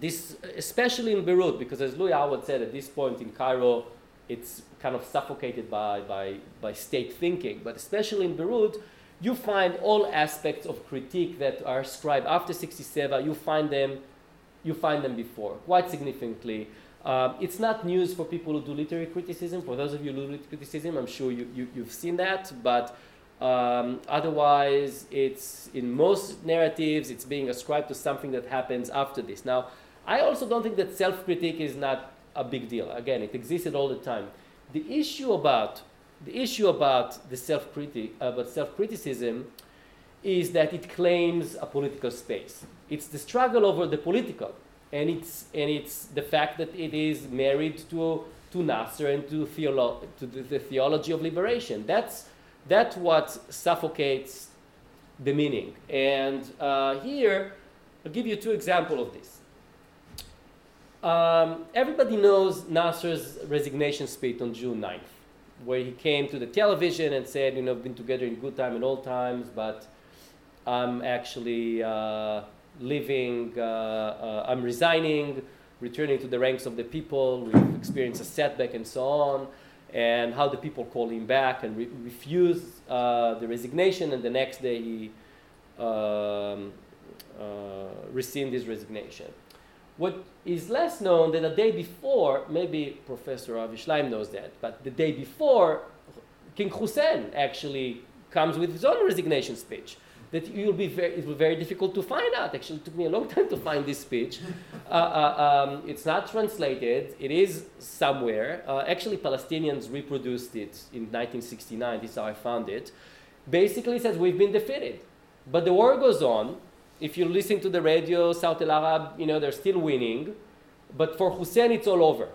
this, especially in Beirut, because as Louis Awad said at this point in Cairo, it's kind of suffocated by, by, by state thinking, but especially in Beirut, you find all aspects of critique that are ascribed after 67, you find them, you find them before, quite significantly. Um, it's not news for people who do literary criticism. For those of you who do literary criticism, I'm sure you, you, you've seen that. But um, otherwise, it's in most narratives, it's being ascribed to something that happens after this. Now, I also don't think that self critique is not a big deal. Again, it existed all the time. The issue about the issue about the self about self criticism is that it claims a political space. It's the struggle over the political and it's and it's the fact that it is married to to Nasser and to, theolo- to the, the, theology of liberation. That's that's what suffocates the meaning. And uh, here, I'll give you two examples of this. Um, everybody knows Nasser's resignation speech on June 9th, where he came to the television and said, you know, I've been together in good time and old times, but I'm actually uh, leaving, uh, uh, I'm resigning, returning to the ranks of the people. We've experienced a setback and so on. And how the people call him back and re- refuse uh, the resignation, and the next day he um, uh, rescind his resignation. What is less known that the day before, maybe Professor Avi Shlaim knows that, but the day before, King Hussein actually comes with his own resignation speech that you'll be very, it will be very difficult to find out. Actually, it took me a long time to find this speech. Uh, uh, um, it's not translated. It is somewhere. Uh, actually, Palestinians reproduced it in 1969. This is how I found it. Basically, it says we've been defeated, but the war goes on. If you listen to the radio, Sawt al-Arab, you know they're still winning, but for Hussein, it's all over.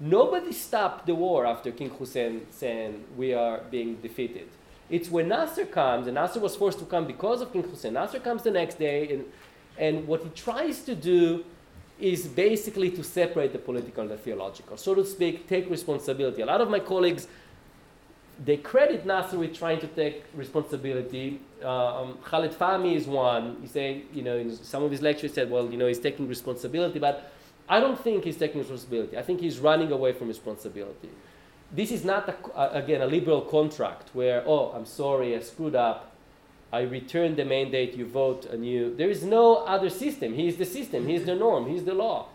Nobody stopped the war after King Hussein saying we are being defeated. It's when Nasser comes, and Nasser was forced to come because of King Hussein. Nasser comes the next day, and, and what he tries to do is basically to separate the political and the theological, so to speak, take responsibility. A lot of my colleagues, they credit Nasser with trying to take responsibility. Um, Khaled Fahmy is one. He said, you know, in some of his lectures he said, well, you know, he's taking responsibility, but I don't think he's taking responsibility. I think he's running away from responsibility this is not, a, again, a liberal contract where, oh, I'm sorry, I screwed up. I return the mandate, you vote anew. There is no other system. He is the system, he is the norm, he is the law.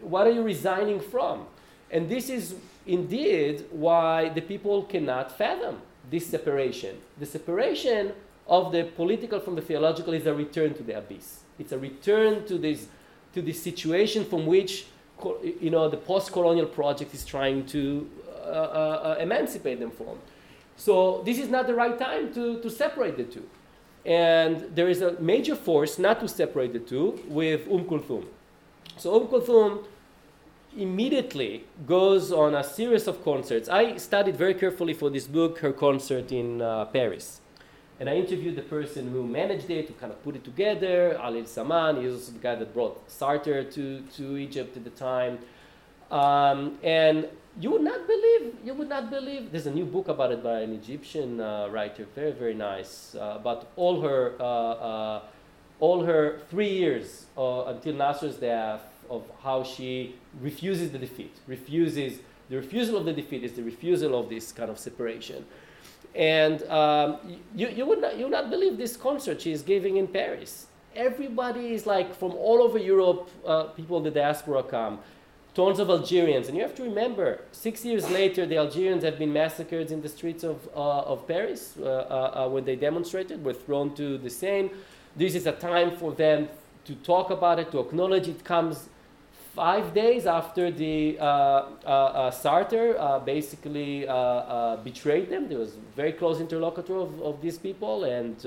What are you resigning from? And this is indeed why the people cannot fathom this separation. The separation of the political from the theological is a return to the abyss. It's a return to this, to this situation from which you know, the post-colonial project is trying to uh, uh, uh, emancipate them from. So this is not the right time to, to separate the two. And there is a major force not to separate the two with Umm Kulthum. So Umm Kulthum immediately goes on a series of concerts. I studied very carefully for this book her concert in uh, Paris. And I interviewed the person who managed it, who kind of put it together, Ali Samman. He was also the guy that brought Sartre to, to Egypt at the time. Um, and you would not believe, you would not believe, there's a new book about it by an Egyptian uh, writer, very, very nice, uh, about all her, uh, uh all her three years uh, until Nasser's death of how she refuses the defeat, refuses, the refusal of the defeat is the refusal of this kind of separation. And um, you, you, would not, you would not believe this concert she is giving in Paris. Everybody is like from all over Europe, uh, people in the diaspora come tons of Algerians. And you have to remember, six years later, the Algerians have been massacred in the streets of, uh, of Paris uh, uh, uh, when they demonstrated, were thrown to the Seine. This is a time for them to talk about it, to acknowledge it comes five days after the uh, uh, Sartre basically betrayed them. There was a very close interlocutor of, of these people and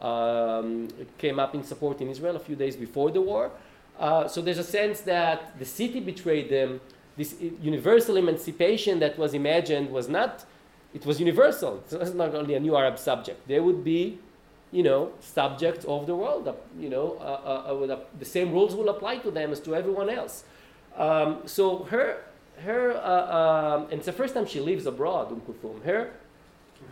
um, came up in support in Israel a few days before the war. Uh, so there's a sense that the city betrayed them. This universal emancipation that was imagined was not, it was universal. So it's not only a new Arab subject. They would be, you know, subjects of the world. Uh, you know, uh, uh, uh the same rules will apply to them as to everyone else. Um, so her, her, um, and it's the first time she lives abroad, Um Kulthum. Her,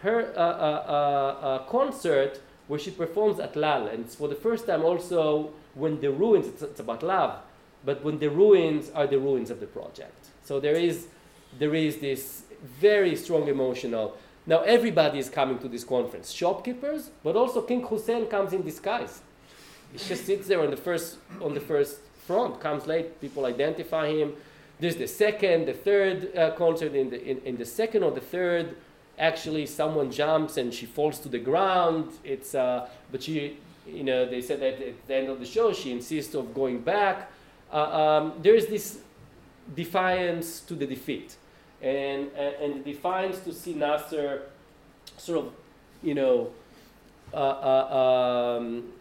her concert where she performs at Lal, and it's for the first time also when the ruins, it's, it's, about love, but when the ruins are the ruins of the project. So there is, there is this very strong emotional. Now everybody is coming to this conference, shopkeepers, but also King Hussein comes in disguise. He just sits there on the first, on the first front, comes late, people identify him. There's the second, the third uh, concert. In the, in, in the second or the third, actually someone jumps and she falls to the ground. It's, uh, but she, you know, they said that at the end of the show she insists of going back. Uh, um, there's this defiance to the defeat, and and the defiance to see Nasser sort of, you know, uh, uh, um,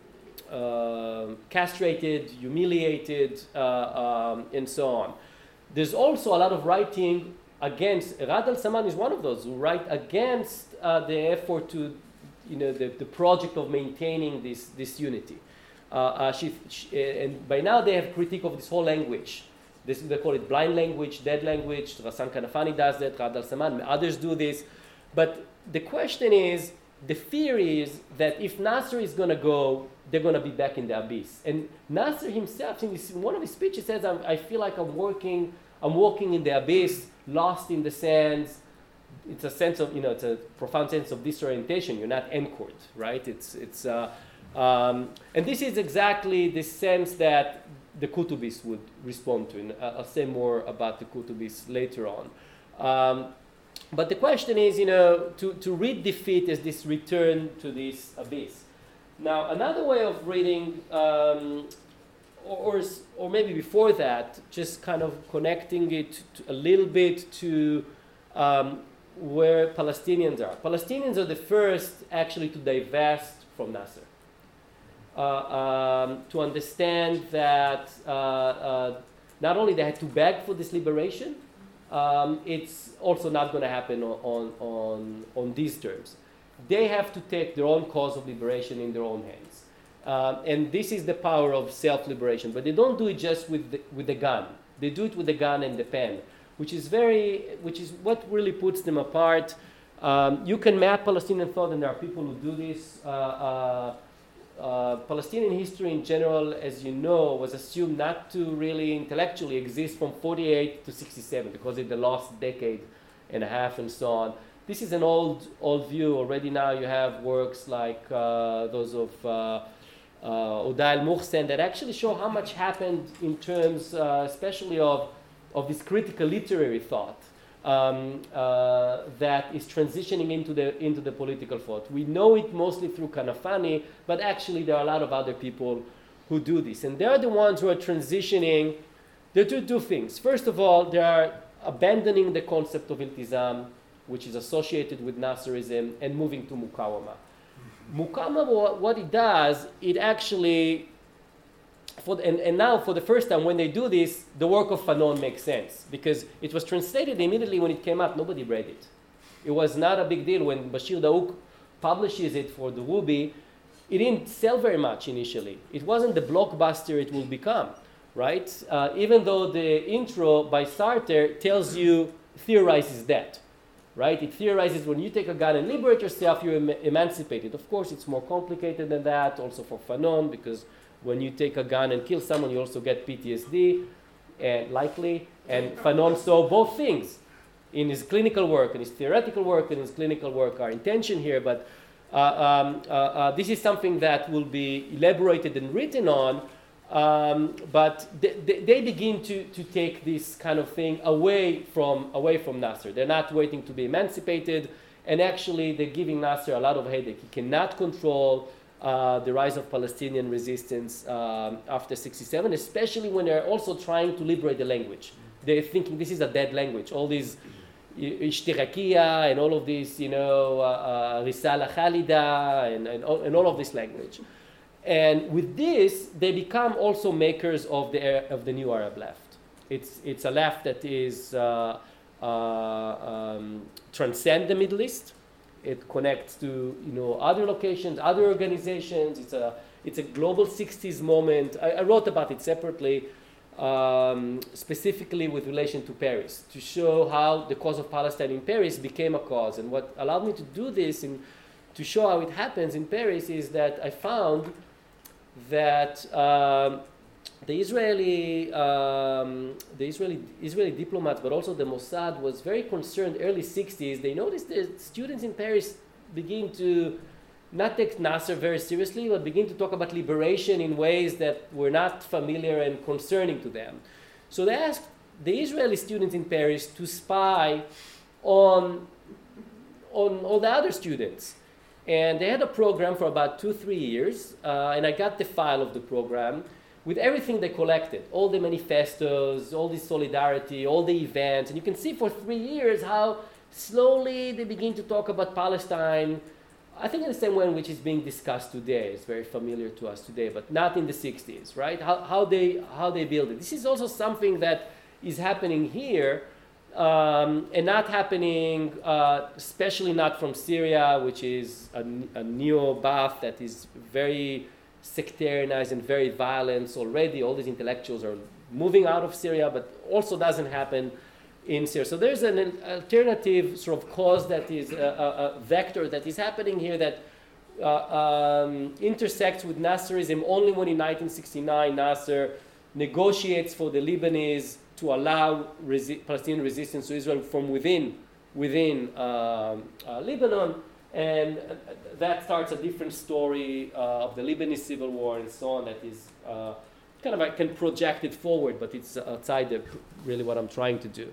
uh, castrated, humiliated, uh, um, and so on. There's also a lot of writing against. Ghada al Samman is one of those who write against uh, the effort to you know, the, the project of maintaining this, this unity. Uh, uh, she, she, and by now they have critique of this whole language. This, they call it blind language, dead language. Ghassan Kanafani does that, Ghada al Samman, others do this. But the question is the fear is that if Nasser is going to go, they're going to be back in the abyss. And Nasser himself, in, this, in one of his speeches, says, I feel like I'm working, I'm walking in the abyss, lost in the sands. It's a sense of, you know, it's a profound sense of disorientation. You're not anchored, right? It's, it's, uh, um, and this is exactly the sense that the Kutubis would respond to. And I'll say more about the Kutubis later on. Um, but the question is, you know, to, to read defeat as this return to this abyss. Now, another way of reading, um, or, or, or, maybe before that, just kind of connecting it a little bit to um, where Palestinians are. Palestinians are the first actually to divest from Nasser. Uh, um, to understand that uh, uh, not only they had to beg for this liberation, um, it's also not going to happen on, on, on these terms. They have to take their own cause of liberation in their own hands. Um, and this is the power of self liberation. But they don't do it just with the, with the gun, they do it with the gun and the pen, which is, very, which is what really puts them apart. Um, you can map Palestinian thought, and there are people who do this. Uh, uh, uh, Palestinian history in general, as you know, was assumed not to really intellectually exist from 48 to 67 because of the last decade and a half and so on. This is an old, old view. Already now you have works like uh, those of uh, uh, Uday al-Muhsen that actually show how much happened in terms, uh, especially of, of this critical literary thought um, uh, that is transitioning into the, into the political thought. We know it mostly through Kanafani, but actually there are a lot of other people who do this. And they're the ones who are transitioning. They do two things. First of all, they are abandoning the concept of iltizam, which is associated with Nasserism, and moving to Mukawama. Mukawama, what it does, it actually for, and, and now for the first time when they do this, the work of Fanon makes sense because it was translated immediately when it came out. Nobody read it. It was not a big deal when Bashir Daouk publishes it for the Ruby. It didn't sell very much initially. It wasn't the blockbuster it will become, right? Uh, even though the intro by Sartre tells you, theorizes that, right? It theorizes when you take a gun and liberate yourself, you're em- emancipated. Of course, it's more complicated than that, also for Fanon, because when you take a gun and kill someone, you also get PTSD, and likely. And Fanon saw both things in his clinical work, and his theoretical work, and his clinical work. Our intention here, but uh, um, uh, uh, this is something that will be elaborated and written on. Um, but they, they begin to, to take this kind of thing away from away from Nasser. They're not waiting to be emancipated, and actually they're giving Nasser a lot of headache. He cannot control uh, the rise of Palestinian resistance um, after 67, especially when they're also trying to liberate the language. They're thinking this is a dead language. All these ishtirakiya and all of this, you know, uh, uh, risala khalida and, and, and all of this language. And with this, they become also makers of the, of the new Arab left. It's, it's a left that is uh, uh, um, transcend the Middle East, it connects to you know other locations, other organizations. It's a it's a global 60s moment. I, I wrote about it separately, um, specifically with relation to Paris, to show how the cause of Palestine in Paris became a cause. And what allowed me to do this and to show how it happens in Paris is that I found that um, the Israeli, um, the Israeli, Israeli diplomats, but also the Mossad, was very concerned. Early 60s, they noticed that students in Paris begin to not take Nasser very seriously, but begin to talk about liberation in ways that were not familiar and concerning to them. So they asked the Israeli students in Paris to spy on, on all the other students. And they had a program for about two, three years, uh, and I got the file of the program with everything they collected, all the manifestos, all the solidarity, all the events, and you can see for three years how slowly they begin to talk about Palestine. I think in the same way in which it's being discussed today, it's very familiar to us today, but not in the 60s, right? How, how, they, how they build it. This is also something that is happening here um, and not happening, uh, especially not from Syria, which is a, a neo-Ba'ath that is very sectarianized and very violent already. All these intellectuals are moving out of Syria, but also doesn't happen in Syria. So there's an alternative sort of cause that is a, a, a vector that is happening here that uh, um, intersects with Nasserism only when in 1969 Nasser negotiates for the Lebanese to allow resi- Palestinian resistance to Israel from within within um, uh, Lebanon, and uh, that starts a different story uh, of the Lebanese civil war and so on. That is uh, kind of I can project it forward, but it's outside really what I'm trying to do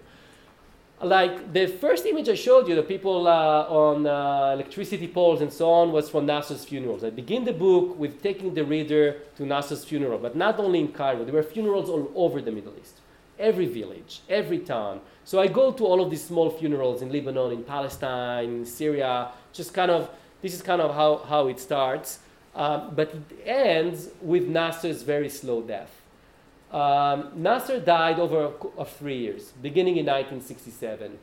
like the first image I showed you, the people uh, on uh, electricity poles and so on, was from Nasser's funerals. I begin the book with taking the reader to Nasser's funeral, but not only in Cairo. There were funerals all over the Middle East, every village, every town. So I go to all of these small funerals in Lebanon, in Palestine, in Syria. Just kind of this is kind of how, how it starts, um, but it ends with Nasser's very slow death. Um, Nasser died over of three years, beginning in 1967,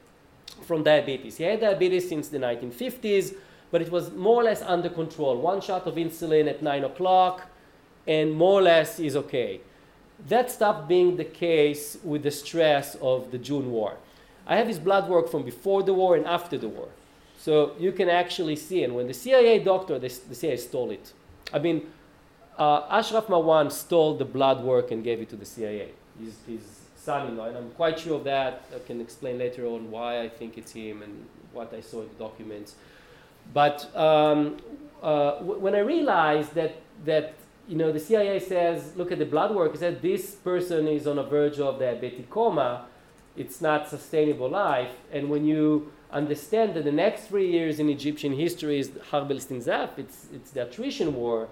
from diabetes. He had diabetes since the 1950s, but it was more or less under control. One shot of insulin at 9 o'clock, and more or less is okay. That stopped being the case with the stress of the June war. I have his blood work from before the war and after the war. So you can actually see, and when the CIA doctor, the, the CIA stole it. I mean, uh, Ashraf Marwan stole the blood work and gave it to the CIA. His, his son-in-law, and I'm quite sure of that. I can explain later on why I think it's him and what I saw in the documents. But um, uh, w- when I realized that that you know the CIA says, look at the blood work, it said this person is on a verge of diabetic coma. It's not sustainable life. And when you understand that the next three years in Egyptian history is Harb el-Istinzaf, it's, it's the attrition war,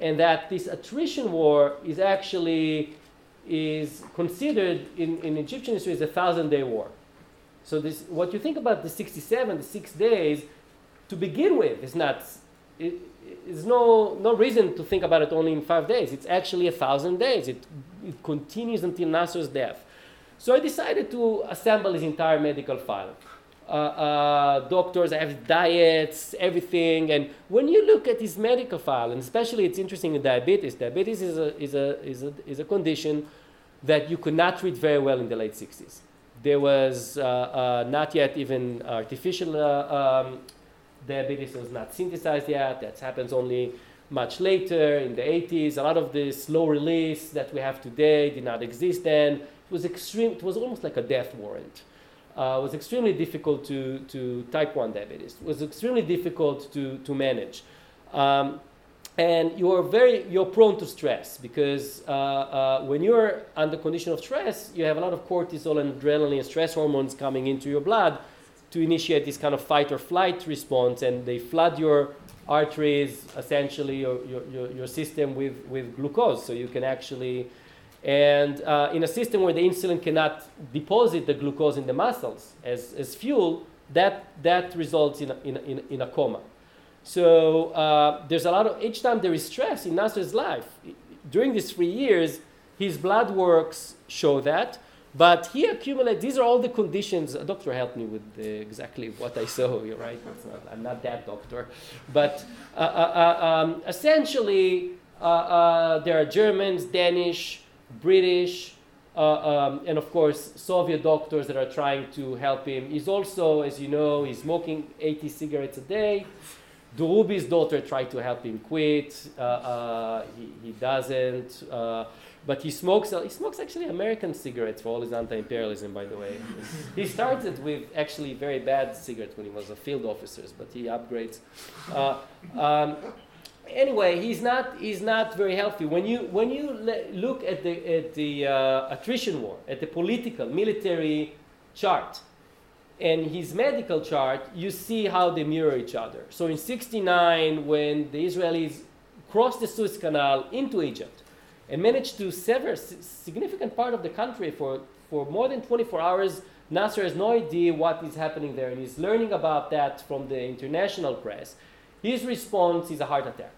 and that this attrition war is actually is considered in, in Egyptian history as a thousand day war. So this, what you think about the 67, the six days, to begin with, is not, it, there's no, no reason to think about it only in five days. It's actually a thousand days. It, it continues until Nasser's death. So I decided to assemble his entire medical file uh, uh, doctors, have diets, everything. And when you look at his medical file, and especially it's interesting in diabetes, diabetes is a, is a, is a, is a condition that you could not treat very well in the late 60s. There was uh, uh, not yet even artificial uh, um, diabetes was not synthesized yet. That happens only much later in the 80s. A lot of the slow release that we have today did not exist then. It was extreme. It was almost like a death warrant uh, was extremely difficult to, to type 1 diabetes. It was extremely difficult to, to manage. Um, and you're very you're prone to stress because uh, uh, when you're under condition of stress you have a lot of cortisol and adrenaline and stress hormones coming into your blood to initiate this kind of fight or flight response and they flood your arteries essentially your, your, your system with, with glucose so you can actually and uh, in a system where the insulin cannot deposit the glucose in the muscles as, as fuel, that, that results in a, in, in, in a coma. So uh, there's a lot of, each time there is stress in Nasser's life, during these three years, his blood works show that, but he accumulates, these are all the conditions, a doctor helped me with the, exactly what I saw, you're right, not, I'm not that doctor. But uh, uh, uh um, essentially, uh, there are Germans, Danish, British, uh, um, and of course Soviet doctors that are trying to help him. He's also, as you know, he's smoking 80 cigarettes a day. Durubi's daughter tried to help him quit. Uh, uh, he, he, doesn't. But he smokes. He smokes actually American cigarettes for all his anti-imperialism, by the way. he started with actually very bad cigarettes when he was a field officer, but he upgrades. Uh, um, anyway, he's not, he's not very healthy. When you, when you le- look at the, at the uh, attrition war, at the political, military chart, and his medical chart, you see how they mirror each other. So in 69, when the Israelis crossed the Suez Canal into Egypt and managed to sever a significant part of the country for, for more than 24 hours, Nasser has no idea what is happening there, and he's learning about that from the international press. His response is a heart attack.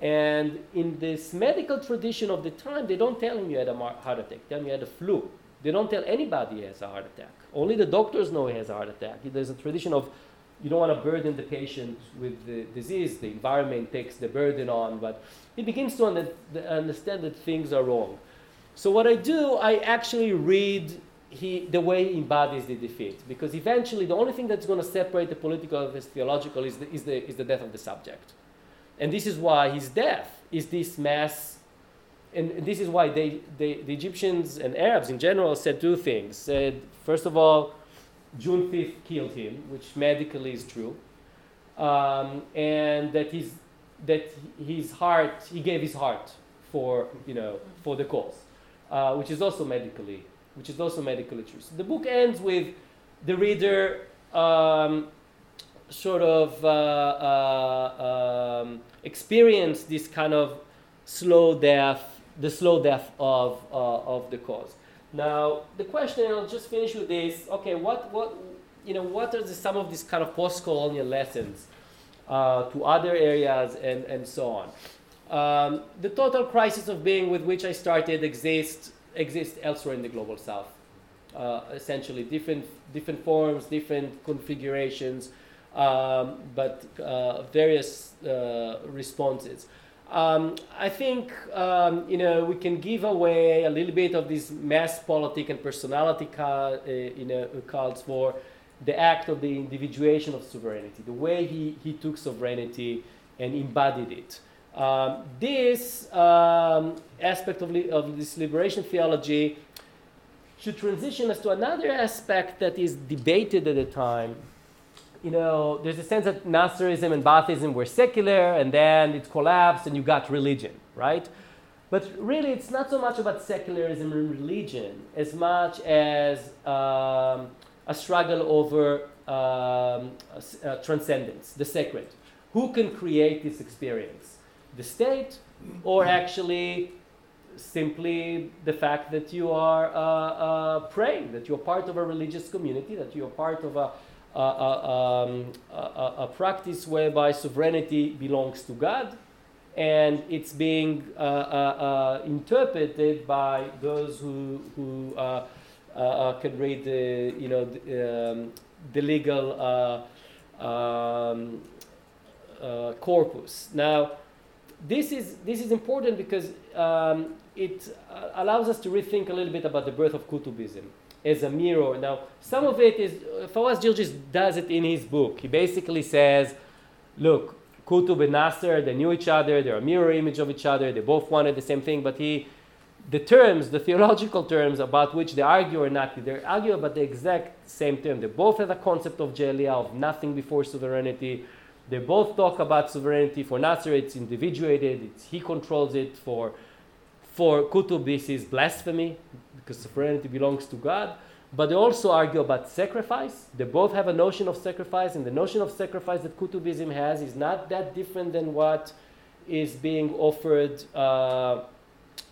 And in this medical tradition of the time, they don't tell him you had a heart attack, they tell him you had a flu. They don't tell anybody he has a heart attack. Only the doctors know he has a heart attack. There's a tradition of you don't want to burden the patient with the disease. The environment takes the burden on, but he begins to understand that things are wrong. So what I do, I actually read he, the way he embodies the defeat. Because eventually, the only thing that's going to separate the political and the theological is the, is, the, is the death of the subject. And this is why his death is this mass. And this is why they, they, the Egyptians and Arabs in general said two things. Said, first of all, June 5th killed him, which medically is true. Um, and that his, that his heart, he gave his heart for, you know, for the cause, uh, which is also medically which is also medically true. So the book ends with the reader um, sort of uh, uh, um, experience this kind of slow death, the slow death of, uh, of the cause. Now, the question, I'll just finish with this. Okay, what, what, you know, what are the, some of these kind of post-colonial lessons uh, to other areas and, and so on? Um, the total crisis of being with which I started exists exist elsewhere in the global south. Uh, essentially, different, different forms, different configurations, um, but uh, various uh, responses. Um, I think um, you know we can give away a little bit of this mass politic and personality ca- uh, you know calls for the act of the individuation of sovereignty, the way he, he took sovereignty and embodied it. Um, this um, aspect of, li- of this liberation theology should transition us to another aspect that is debated at the time. You know, there's a sense that Nasserism and Baathism were secular, and then it collapsed, and you got religion, right? But really, it's not so much about secularism and religion as much as um, a struggle over um, uh, transcendence, the sacred. Who can create this experience? the state, or actually simply the fact that you are uh, uh, praying, that you're part of a religious community, that you're part of a, um, a, practice whereby sovereignty belongs to God and it's being uh, uh, uh interpreted by those who, who can read the, you know, the, um, the legal um, corpus. Now, this is this is important because um, it allows us to rethink a little bit about the birth of Kutubism as a mirror. Now, some of it is uh, Fawaz Gerges does it in his book. He basically says, "Look, Kutub and Nasser, they knew each other. They're a mirror image of each other. They both wanted the same thing, but he." The terms, the theological terms about which they argue or not, they argue about the exact same term. They both have a concept of Jelia, of nothing before sovereignty, they both talk about sovereignty. For Nasser, it's individuated, it's, he controls it. For, for Kutub, this is blasphemy because sovereignty belongs to God. But they also argue about sacrifice. They both have a notion of sacrifice, and the notion of sacrifice that Kutubism has is not that different than what is being offered uh,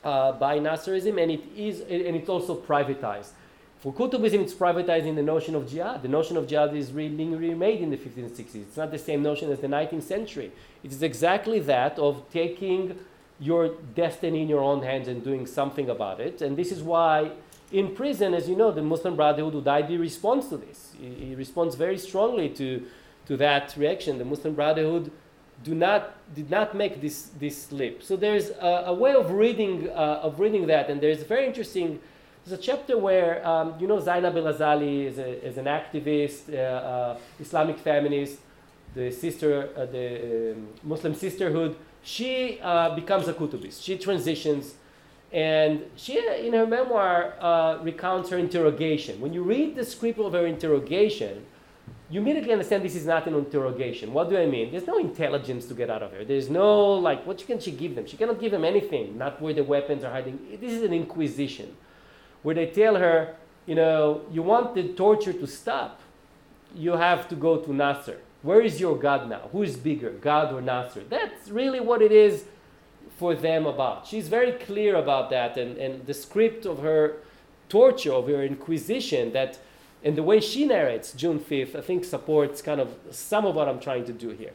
uh, by Nasserism, and it is, and it's also privatized. For Kutubism, it's privatizing the notion of jihad. The notion of jihad is really remade in the 1560s. It's not the same notion as the 19th century. It is exactly that of taking your destiny in your own hands and doing something about it. And this is why, in prison, as you know, the Muslim Brotherhood Hudaybi responds to this. He, he responds very strongly to, to that reaction. The Muslim Brotherhood do not did not make this this leap. So there's a, a way of reading uh, of reading that, and there's a very interesting there's a chapter where, um, you know, Zainab El-Ghazali is, a, is an activist, uh, uh, Islamic feminist, the sister, uh, the um, Muslim sisterhood. She uh, becomes a Kutubist. She transitions. And she, in her memoir, uh, recounts her interrogation. When you read the script of her interrogation, you immediately understand this is not an interrogation. What do I mean? There's no intelligence to get out of her. There's no, like, what can she give them? She cannot give them anything, not where the weapons are hiding. This is an inquisition where they tell her, you know, you want the torture to stop, you have to go to Nasser. Where is your God now? Who is bigger, God or Nasser? That's really what it is for them about. She's very clear about that, and, and the script of her torture, of her inquisition, that and the way she narrates June 5th, I think supports kind of some of what I'm trying to do here.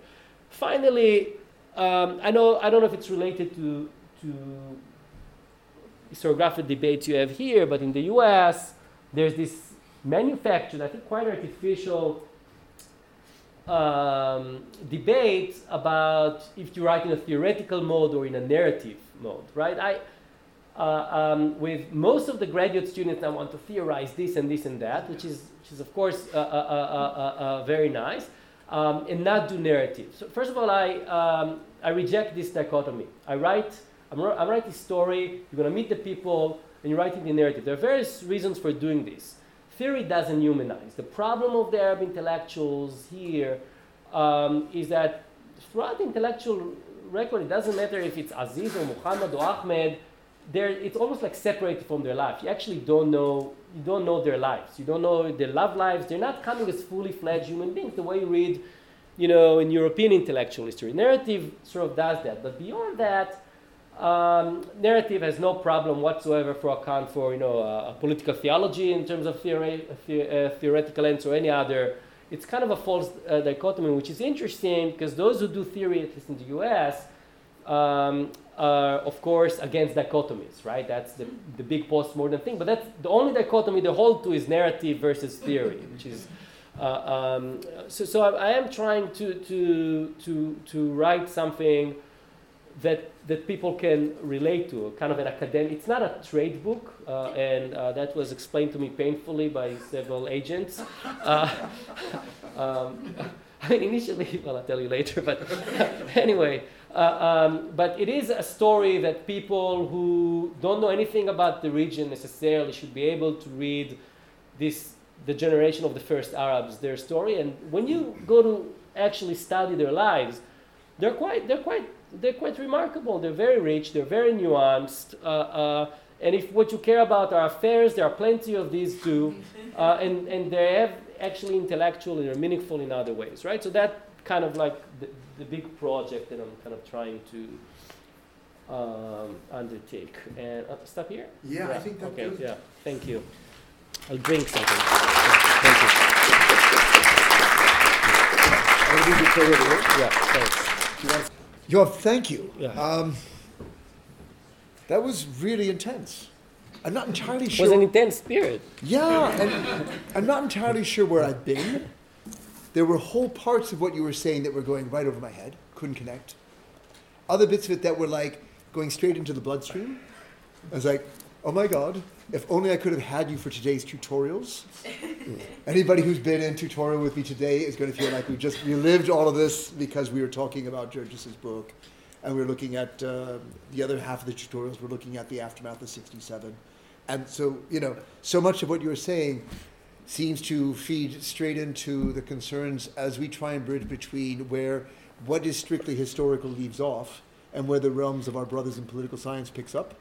Finally, um, I know I don't know if it's related to to historiographic debates you have here, but in the US, there's this manufactured, I think quite artificial um, debate about if you write in a theoretical mode or in a narrative mode, right? I, uh, um, with most of the graduate students now want to theorize this and this and that, which is, which is of course uh, uh, uh, very nice, um, and not do narrative. So first of all, I, um, I reject this dichotomy. I write, I'm, I'm writing story, you're going to meet the people, and you're writing the narrative. There are various reasons for doing this. Theory doesn't humanize. The problem of the Arab intellectuals here um, is that throughout the intellectual record, it doesn't matter if it's Aziz or Muhammad or Ahmed, it's almost like separated from their life. You actually don't know you don't know their lives. You don't know their love lives. They're not coming as fully fledged human beings the way you read, you know, in European intellectual history. Narrative sort of does that, but beyond that, um, narrative has no problem whatsoever for account for you know a political theology in terms of theory, the, uh, theoretical ends or any other. It's kind of a false uh, dichotomy, which is interesting because those who do theory, at least in the U.S., um, are, of course, against dichotomies, right? That's the, the big postmodern thing. But that's the only dichotomy they hold to is narrative versus theory, which is. Uh, um, so, so I, I, am trying to, to, to, to write something that, that people can relate to, kind of an academic. It's not a trade book, uh, and uh, that was explained to me painfully by several agents. Uh, um, I mean, initially, well, I'll tell you later, but anyway. Uh, um, but it is a story that people who don't know anything about the region necessarily should be able to read this, the generation of the first Arabs, their story. And when you go to actually study their lives, they're quite, they're quite, they're quite remarkable. They're very rich. They're very nuanced. Uh, uh, and if what you care about are affairs, there are plenty of these too. Uh, and, and they have actually intellectual and they're meaningful in other ways, right? So that kind of like the, the big project that I'm kind of trying to um, undertake. And uh, stop here. Yeah, yeah, I think that's okay. Good. Yeah, thank you. I'll drink something. thank you. Yeah, thanks. Yoav, thank you. Yeah. Um, that was really intense. I'm not entirely sure. It was an intense spirit. Yeah, and I'm not entirely sure where I've been. There were whole parts of what you were saying that were going right over my head, couldn't connect. Other bits of it that were like going straight into the bloodstream. I was like, oh my God, if only I could have had you for today's tutorials. Anybody who's been in tutorial with me today is going to feel like we just relived all of this because we were talking about Georges's book and we are looking at uh, the other half of the tutorials, we're looking at the aftermath of 67. And so, you know, so much of what you were saying seems to feed straight into the concerns as we try and bridge between where what is strictly historical leaves off and where the realms of our brothers in political science picks up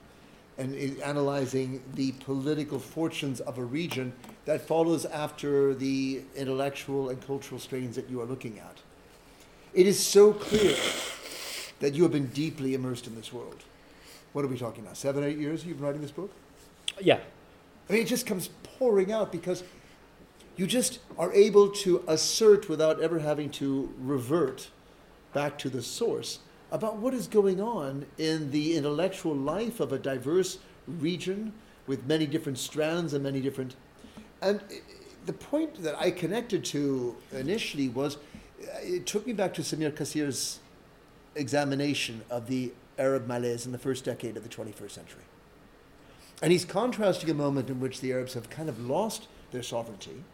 and analyzing the political fortunes of a region that follows after the intellectual and cultural strains that you are looking at. It is so clear that you have been deeply immersed in this world. What are we talking about? Seven, eight years you've been writing this book? Yeah. I mean, it just comes pouring out because you just are able to assert without ever having to revert back to the source about what is going on in the intellectual life of a diverse region with many different strands and many different. And the point that I connected to initially was uh, it took me back to Samir Kassir's examination of the Arab malaise in the first decade of the 21st century. And he's contrasting a moment in which the Arabs have kind of lost their sovereignty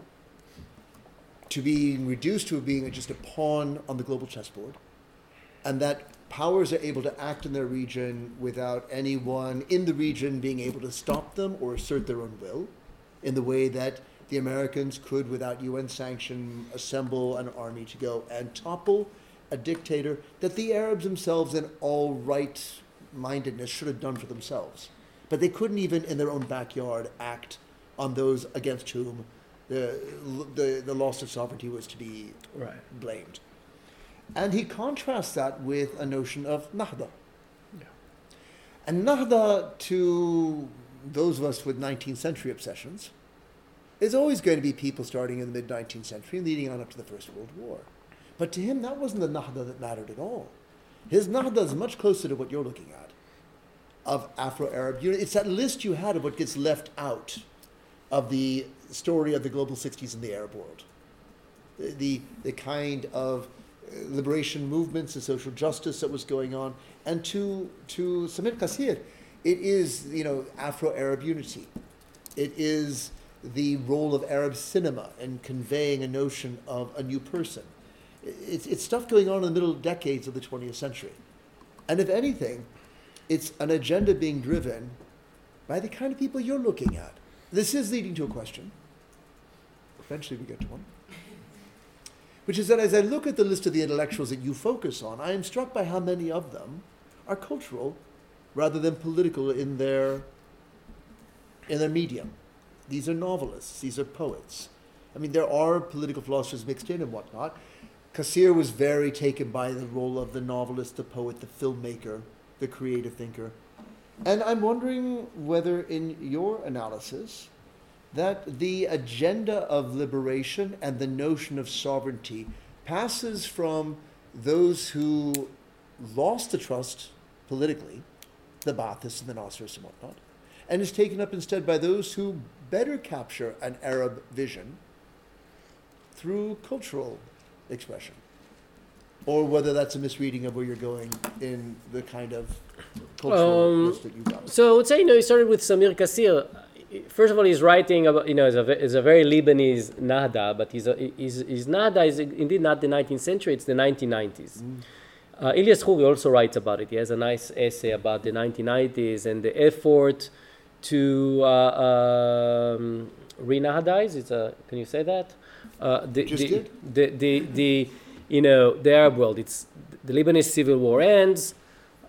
to being reduced to being just a pawn on the global chessboard, and that powers are able to act in their region without anyone in the region being able to stop them or assert their own will, in the way that the Americans could, without UN sanction, assemble an army to go and topple a dictator that the Arabs themselves, in all right mindedness, should have done for themselves. But they couldn't even in their own backyard act on those against whom the, the, the loss of sovereignty was to be right. blamed. And he contrasts that with a notion of Nahda. Yeah. And Nahda, to those of us with 19th century obsessions, is always going to be people starting in the mid 19th century and leading on up to the First World War. But to him, that wasn't the Nahda that mattered at all. His Nahda is much closer to what you're looking at of Afro Arab unity. It's that list you had of what gets left out of the story of the global 60s in the Arab world. The, the, the kind of liberation movements and social justice that was going on. And to, to Samir Kassir, It is, you know, Afro-Arab unity. It is the role of Arab cinema in conveying a notion of a new person. It's, it's stuff going on in the middle decades of the 20th century. And if anything, it's an agenda being driven by the kind of people you're looking at. This is leading to a question. Eventually, we get to one. Which is that as I look at the list of the intellectuals that you focus on, I am struck by how many of them are cultural rather than political in their, in their medium. These are novelists, these are poets. I mean, there are political philosophers mixed in and whatnot. Kassir was very taken by the role of the novelist, the poet, the filmmaker, the creative thinker. And I'm wondering whether, in your analysis, that the agenda of liberation and the notion of sovereignty passes from those who lost the trust politically, the Baathists and the Nasserists and whatnot, and is taken up instead by those who better capture an Arab vision through cultural expression. Or whether that's a misreading of where you're going in the kind of cultural Um, list that you got. So I would say, you know, you started with Samir Kassir. First of all, he's writing about, you know, it's a, is a very Lebanese Nahda, but he's, his Nahda is indeed not the 19th century, it's the 1990s. Uh, Ilyas Khoury also writes about it. He has a nice essay about the 1990s and the effort to uh, um. It's a, can you say that? Uh, the, Just the, the, the, the, you know, the Arab world. It's the Lebanese civil war ends,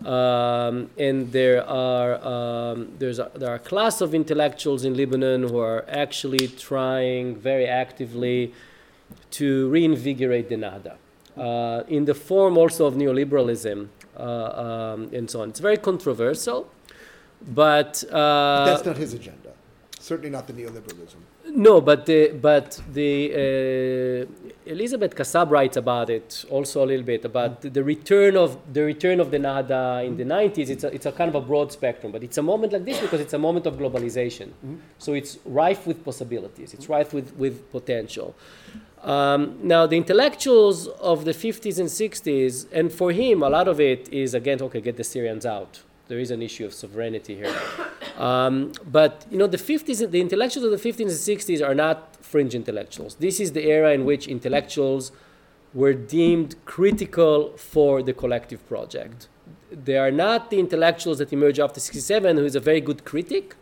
um, and there are um, there's a, there are a class of intellectuals in Lebanon who are actually trying very actively to reinvigorate the Nahda uh, in the form also of neoliberalism uh, um, and so on. It's very controversial, but uh, That's not his agenda. Certainly not the neoliberalism. No, but the but the uh, Elizabeth Kassab writes about it also a little bit about the return of the return of the Nahda in the 90s. It's a, it's a kind of a broad spectrum, but it's a moment like this because it's a moment of globalization. So it's rife with possibilities. It's rife with with potential. Um, now the intellectuals of the 50s and 60s, and for him a lot of it is again okay, get the Syrians out. There is an issue of sovereignty here. Um, but you know, the 50s, the intellectuals of the 50s and 60s are not fringe intellectuals. This is the era in which intellectuals were deemed critical for the collective project. They are not the intellectuals that emerge after 67, who is a very good critic,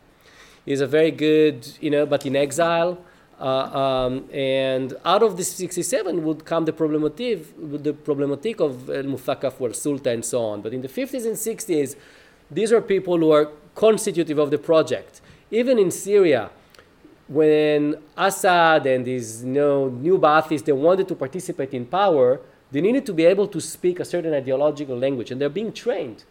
is a very good, you know, but in exile. Uh, um, and out of the 67 would come the problematic, the problematic of Muthakaf wal Sulta and so on. But in the 50s and 60s, these are people who are constitutive of the project. Even in Syria, when Assad and these you know, new Baathists, they wanted to participate in power, they needed to be able to speak a certain ideological language, and they're being trained.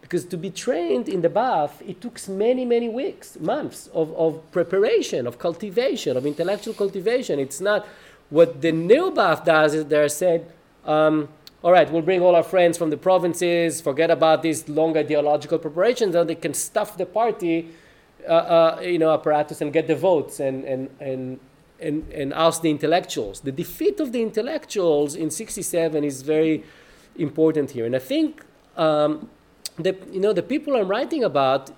Because to be trained in the Baath, it took many, many weeks, months of, of preparation, of cultivation, of intellectual cultivation. It's not what the new Baath does is they're said, um, all right, we'll bring all our friends from the provinces, forget about these long ideological preparations, and they can stuff the party, uh, uh, you know, apparatus and get the votes and, and, and, and, and oust the intellectuals. The defeat of the intellectuals in 67 is very important here. And I think um, the, you know, the people I'm writing about,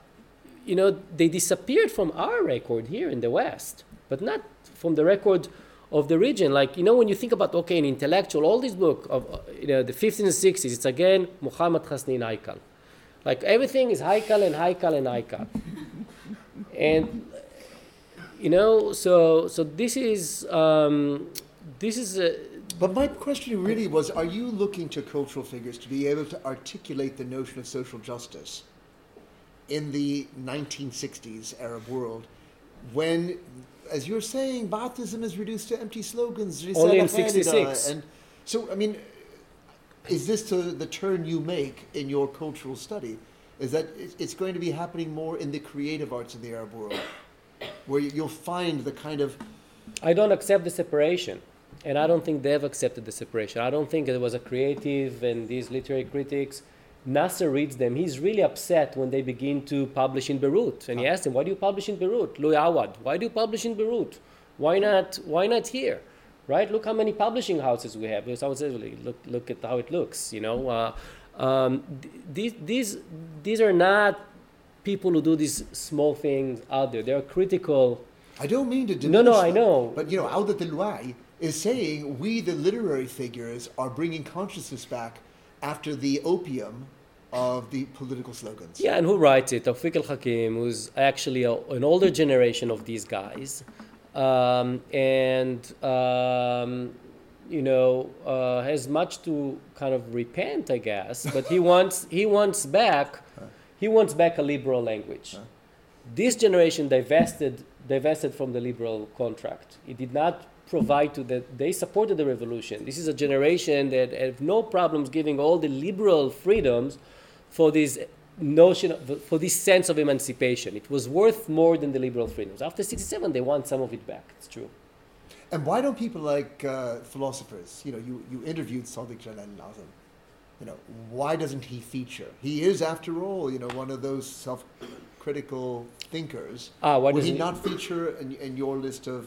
you know, they disappeared from our record here in the West, but not from the record of the region. Like, you know, when you think about, okay, an intellectual, all this book of, uh, you know, the 50s and 60s, it's again Muhammad Hasanein Haikal. Like, everything is Haikal and Haikal and Haikal. and, you know, so, so this is, um, this is, a, But my question really was are you looking to cultural figures to be able to articulate the notion of social justice in the 1960s Arab world when, as you're saying, Baathism is reduced to empty slogans? Only in 66. And so, I mean, is this the turn you make in your cultural study? Is that it's going to be happening more in the creative arts in the Arab world, where you'll find the kind of I don't accept the separation. And I don't think they've accepted the separation. I don't think there was a creative and these literary critics. Nasser reads them. He's really upset when they begin to publish in Beirut. And he asks them, Why do you publish in Beirut? Louis Awad, why do you publish in Beirut? Why not, why not here? Right? Look how many publishing houses we have. Because I look, look at how it looks. You know, uh, um, th- these, these, these are not people who do these small things out there. They are critical. I don't mean to diminish No, no, I know. But you know, Awdat al-Wa'i is saying we, the literary figures, are bringing consciousness back after the opium of the political slogans. Yeah, and who writes it? Tawfiq al Hakim, who's actually a, an older generation of these guys. Um, and, um, you know, uh, has much to kind of repent, I guess. But he wants, he wants back, he wants back a liberal language. This generation divested, divested from the liberal contract. It did not provide to the, they supported the revolution. This is a generation that have no problems giving all the liberal freedoms for this notion, of, for this sense of emancipation. It was worth more than the liberal freedoms. After 67, they want some of it back. It's true. And why don't people like uh, philosophers, you know, you, you interviewed Sadiq Jalal al-Azm, you know, why doesn't he feature? He is, after all, you know, one of those self-critical thinkers. Ah, why Would he he- feature in, in your list of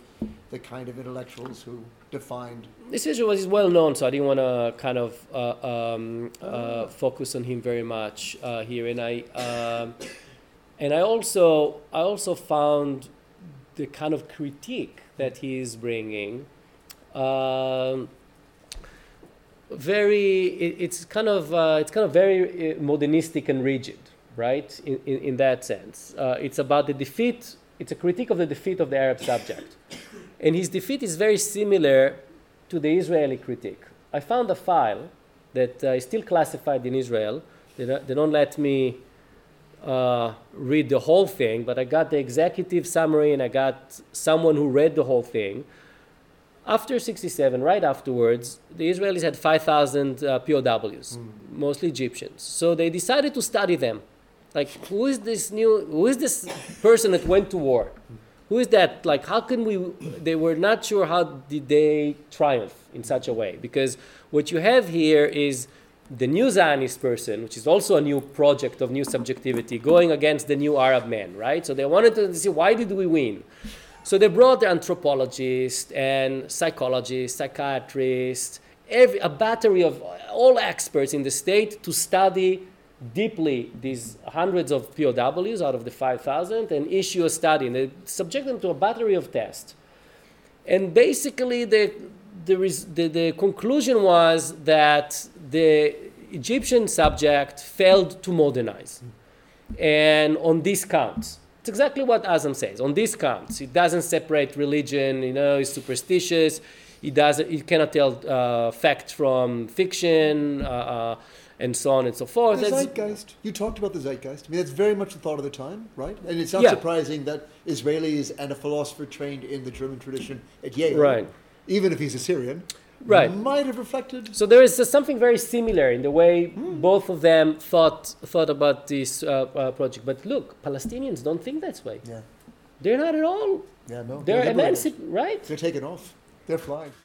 the kind of intellectuals who defined? This issue was well known, so I didn't want to kind of uh, um, uh, focus on him very much uh, here. And I um, and I also I also found the kind of critique that he is bringing um, very. It, it's kind of uh, it's kind of very uh, modernistic and rigid, right? In, in, in that sense, uh, it's about the defeat. It's a critique of the defeat of the Arab subject. And his defeat is very similar to the Israeli critique. I found a file that uh, is still classified in Israel. They don't, they don't let me uh, read the whole thing, but I got the executive summary and I got someone who read the whole thing. After 67, right afterwards, the Israelis had 5,000 uh, POWs, mostly Egyptians. So they decided to study them. Like, who is this new, who is this person that went to war? Who is that? Like, how can we, they were not sure how did they triumph in such a way. Because what you have here is the new Zionist person, which is also a new project of new subjectivity, going against the new Arab man, right? So they wanted to see why did we win? So they brought the anthropologists and psychologists, psychiatrists, every, a battery of all experts in the state to study deeply these hundreds of POWs out of the 5,000 and issue a study. And they subject them to a battery of tests. And basically, the, the, the, the conclusion was that the Egyptian subject failed to modernize. And on these counts, it's exactly what Azam says. On these counts, it doesn't separate religion. You know, it's superstitious. It doesn't. It cannot tell uh, fact from fiction, uh, uh, and so on and so forth. The That's- zeitgeist. You talked about the zeitgeist. I mean, that's very much the thought of the time, right? And it's not Yeah. surprising that Israelis and a philosopher trained in the German tradition at Yale, Right. even if he's a Syrian, Right. might have reflected. So there is uh, something very similar in the way both of them thought thought about this uh, uh, project. But look, Palestinians don't think that way. Yeah, They're not at all. yeah, no. They're liberated. emancipated, right? They're taken off. They're flying.